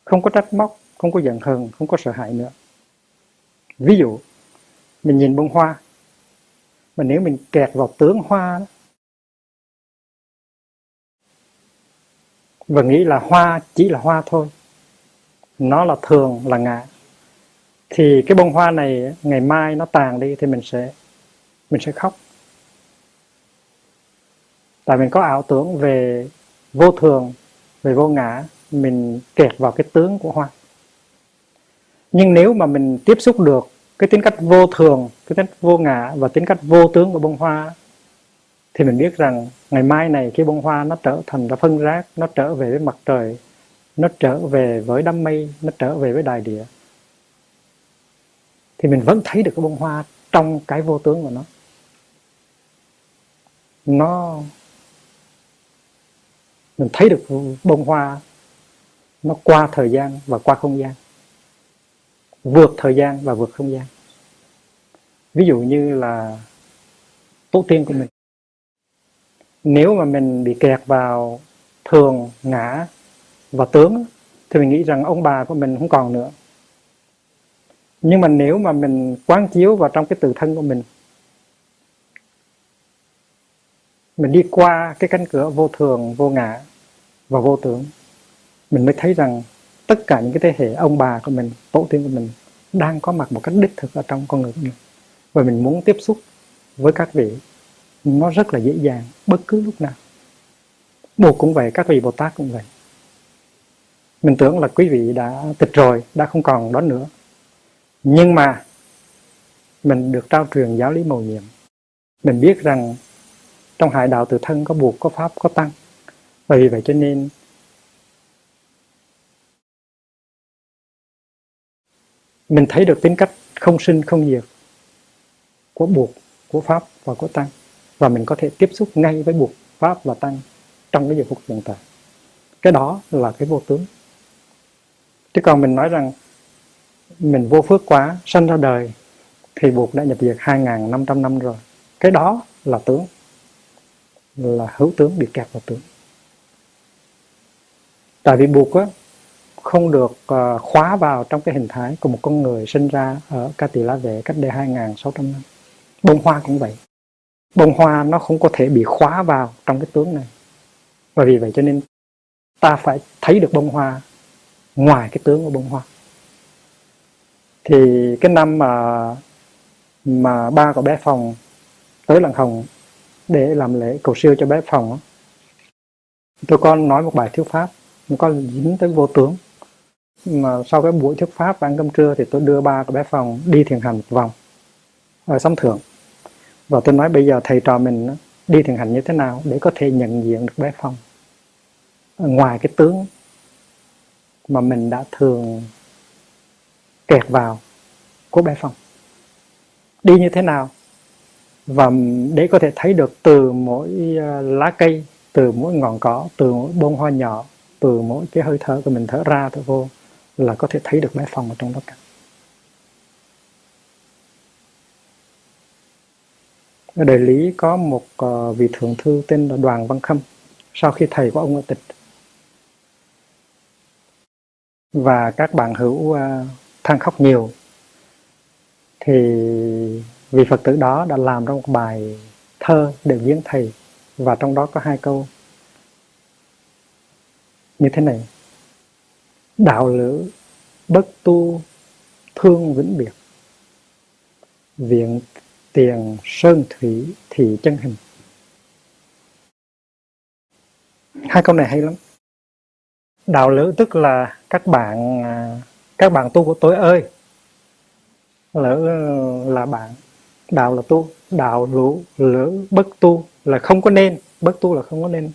không có trách móc không có giận hờn không có sợ hãi nữa. Ví dụ mình nhìn bông hoa mà nếu mình kẹt vào tướng hoa đó, và nghĩ là hoa chỉ là hoa thôi nó là thường là ngã thì cái bông hoa này ngày mai nó tàn đi thì mình sẽ mình sẽ khóc tại mình có ảo tưởng về vô thường, về vô ngã, mình kẹt vào cái tướng của hoa. Nhưng nếu mà mình tiếp xúc được cái tính cách vô thường, cái tính cách vô ngã và tính cách vô tướng của bông hoa, thì mình biết rằng ngày mai này cái bông hoa nó trở thành ra phân rác, nó trở về với mặt trời, nó trở về với đám mây, nó trở về với đại địa. Thì mình vẫn thấy được cái bông hoa trong cái vô tướng của nó. Nó mình thấy được bông hoa nó qua thời gian và qua không gian, vượt thời gian và vượt không gian. Ví dụ như là tổ tiên của mình, nếu mà mình bị kẹt vào thường, ngã và tướng thì mình nghĩ rằng ông bà của mình không còn nữa. Nhưng mà nếu mà mình quán chiếu vào trong cái tự thân của mình mình đi qua cái cánh cửa vô thường, vô ngã và vô tưởng mình mới thấy rằng tất cả những cái thế hệ ông bà của mình, tổ tiên của mình đang có mặt một cách đích thực ở trong con người của mình. Và mình muốn tiếp xúc với các vị. Nó rất là dễ dàng, bất cứ lúc nào. Bồ cũng vậy, các vị Bồ Tát cũng vậy. Mình tưởng là quý vị đã tịch rồi, đã không còn đó nữa. Nhưng mà mình được trao truyền giáo lý mầu nhiệm. Mình biết rằng trong hải đạo tự thân có buộc, có pháp, có tăng. Bởi vì vậy cho nên mình thấy được tính cách không sinh, không diệt của buộc, của pháp và của tăng. Và mình có thể tiếp xúc ngay với buộc, pháp và tăng trong cái giờ phút hiện tại. Cái đó là cái vô tướng. Chứ còn mình nói rằng mình vô phước quá, sanh ra đời, thì buộc đã nhập diệt 2.500 năm rồi. Cái đó là tướng là hữu tướng bị kẹt vào tướng. Tại vì buộc á không được uh, khóa vào trong cái hình thái của một con người sinh ra ở Ca Tỳ La Vệ cách đây 2.600 năm. Bông hoa cũng vậy. Bông hoa nó không có thể bị khóa vào trong cái tướng này. Và vì vậy cho nên ta phải thấy được bông hoa ngoài cái tướng của bông hoa. Thì cái năm mà mà ba của bé phòng tới làng hồng để làm lễ cầu siêu cho bé phòng tôi con nói một bài thuyết pháp con dính tới vô tướng. Mà sau cái buổi thuyết pháp và ăn cơm trưa thì tôi đưa ba của bé phòng đi thiền hành một vòng, ở sóng thượng. Và tôi nói bây giờ thầy trò mình đi thiền hành như thế nào để có thể nhận diện được bé phong ngoài cái tướng mà mình đã thường kẹt vào của bé phong đi như thế nào và để có thể thấy được từ mỗi à, lá cây, từ mỗi ngọn cỏ, từ mỗi bông hoa nhỏ, từ mỗi cái hơi thở của mình thở ra thở vô là có thể thấy được mái phòng ở trong đó cả. Ở đời lý có một à, vị thượng thư tên là đoàn văn khâm sau khi thầy của ông ở tịch. Và các bạn hữu à, than khóc nhiều thì vị phật tử đó đã làm ra một bài thơ để viếng thầy, và trong đó có hai câu. Như thế này, đạo lữ bất tu, thương vĩnh biệt. Viện tiền sơn thủy thị chân hình. Hai câu này hay lắm. Đạo lữ tức là các bạn à, các bạn tu của tôi ơi. Lỡ là bạn đạo là tu đạo lũ lỡ bất tu là không có nên bất tu là không có nên.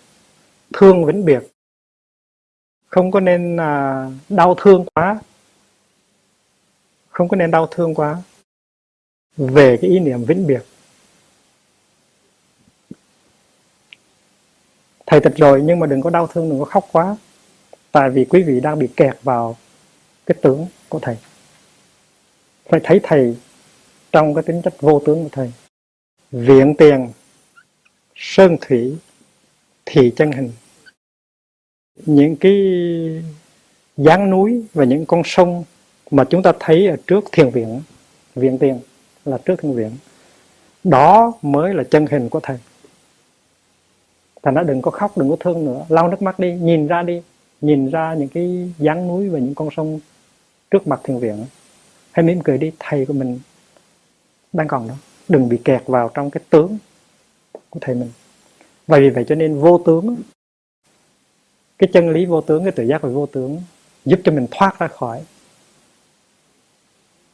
Thương vĩnh biệt không có nên à, đau thương quá. Không có nên đau thương quá. Về cái ý niệm vĩnh biệt. Thầy tịch rồi nhưng mà đừng có đau thương đừng có khóc quá. Tại vì quý vị đang bị kẹt vào cái tướng của thầy. Phải thấy thầy trong cái tính chất vô tướng của thầy viện tiền, sơn thủy, thị chân hình. Những cái dáng núi và những con sông mà chúng ta thấy ở trước thiền viện viện tiền, là trước thiền viện, đó mới là chân hình của thầy. Thành ra đừng có khóc, đừng có thương nữa, lau nước mắt đi, nhìn ra đi, nhìn ra những cái dáng núi và những con sông trước mặt thiền viện. Hãy mỉm cười đi, thầy của mình đang còn đó. Đừng bị kẹt vào trong cái tướng của thầy mình. Và vì vậy cho nên vô tướng, cái chân lý vô tướng, cái tự giác về vô tướng giúp cho mình thoát ra khỏi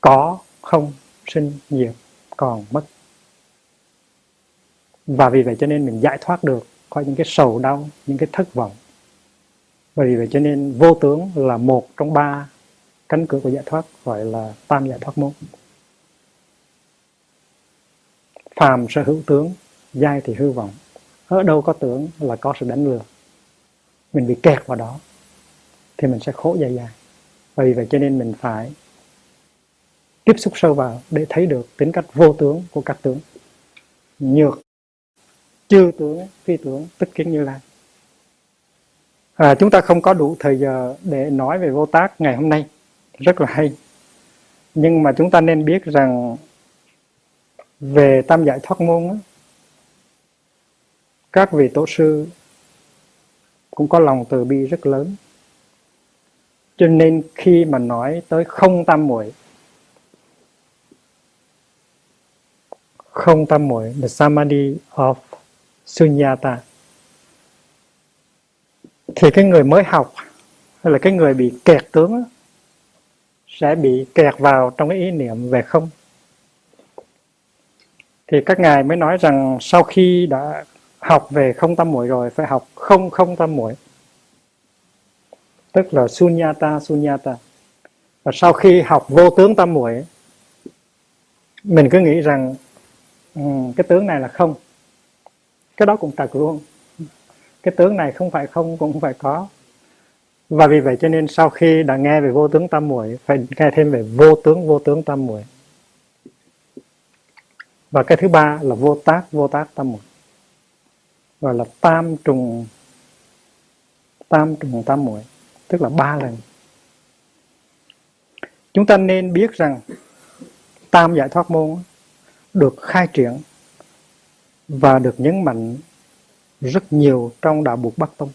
có, không, sinh, diệt, còn, mất. Và vì vậy cho nên mình giải thoát được khỏi những cái sầu đau, những cái thất vọng. Và vì vậy cho nên vô tướng là một trong ba cánh cửa của giải thoát, gọi là tam giải thoát môn phàm sở hữu tướng dai thì hư vọng. Ở đâu có tưởng là có sự đánh lừa. Mình bị kẹt vào đó thì mình sẽ khổ dài dài vì vậy cho nên mình phải tiếp xúc sâu vào để thấy được tính cách vô tướng của các tướng. Nhược chư tướng phi tướng tức kiến như lai. À, chúng ta không có đủ thời giờ để nói về vô tác ngày hôm nay. Rất là hay. Nhưng mà chúng ta nên biết rằng về tam giải thoát môn các vị tổ sư cũng có lòng từ bi rất lớn. Cho nên khi mà nói tới không tam muội, không tam muội the samadhi of sunyata, thì cái người mới học hay là cái người bị kẹt tướng sẽ bị kẹt vào trong cái ý niệm về không thì các ngài mới nói rằng sau khi đã học về không tâm muội rồi phải học không không tâm muội. Tức là sunyata sunyata. Và sau khi học vô tướng tâm muội mình cứ nghĩ rằng um, cái tướng này là không. Cái đó cũng thật luôn. Cái tướng này không phải không cũng không phải có. Và vì vậy cho nên sau khi đã nghe về vô tướng tâm muội phải nghe thêm về vô tướng vô tướng tâm muội và cái thứ ba là vô tác vô tác tâm muội gọi là tam trùng tam trùng tam muội tức là ba lần chúng ta nên biết rằng tam giải thoát môn được khai triển và được nhấn mạnh rất nhiều trong đạo buộc Bắc Tông.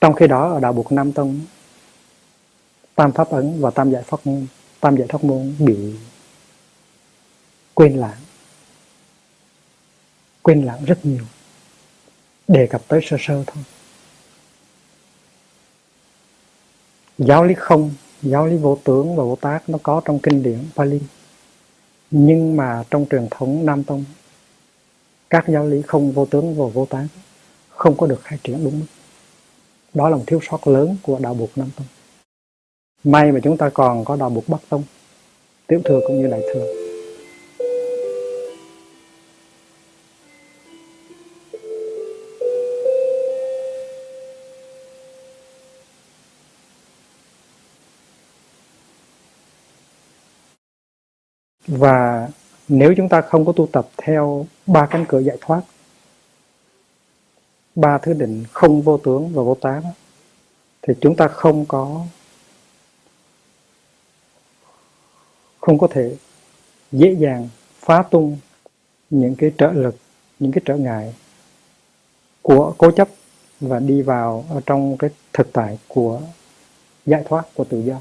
Trong khi đó ở đạo buộc Nam Tông, Tam Pháp Ấn và Tam Giải Thoát Môn, Tam Giải Thoát Môn bị quên lãng. Quên lãng rất nhiều. Đề cập tới sơ sơ thôi. Giáo lý không, giáo lý vô tướng và vô tác nó có trong kinh điển Pali. Nhưng mà trong truyền thống Nam Tông các giáo lý không vô tướng và vô tác không có được khai triển đúng mức đó là một thiếu sót lớn của đạo buộc nam tông may mà chúng ta còn có đạo buộc bắc tông tiểu thừa cũng như đại thừa và nếu chúng ta không có tu tập theo ba cánh cửa giải thoát, ba thứ định không vô tướng và vô tán, thì chúng ta không có không có thể dễ dàng phá tung những cái trợ lực, những cái trở ngại của cố chấp và đi vào ở trong cái thực tại của giải thoát, của tự do.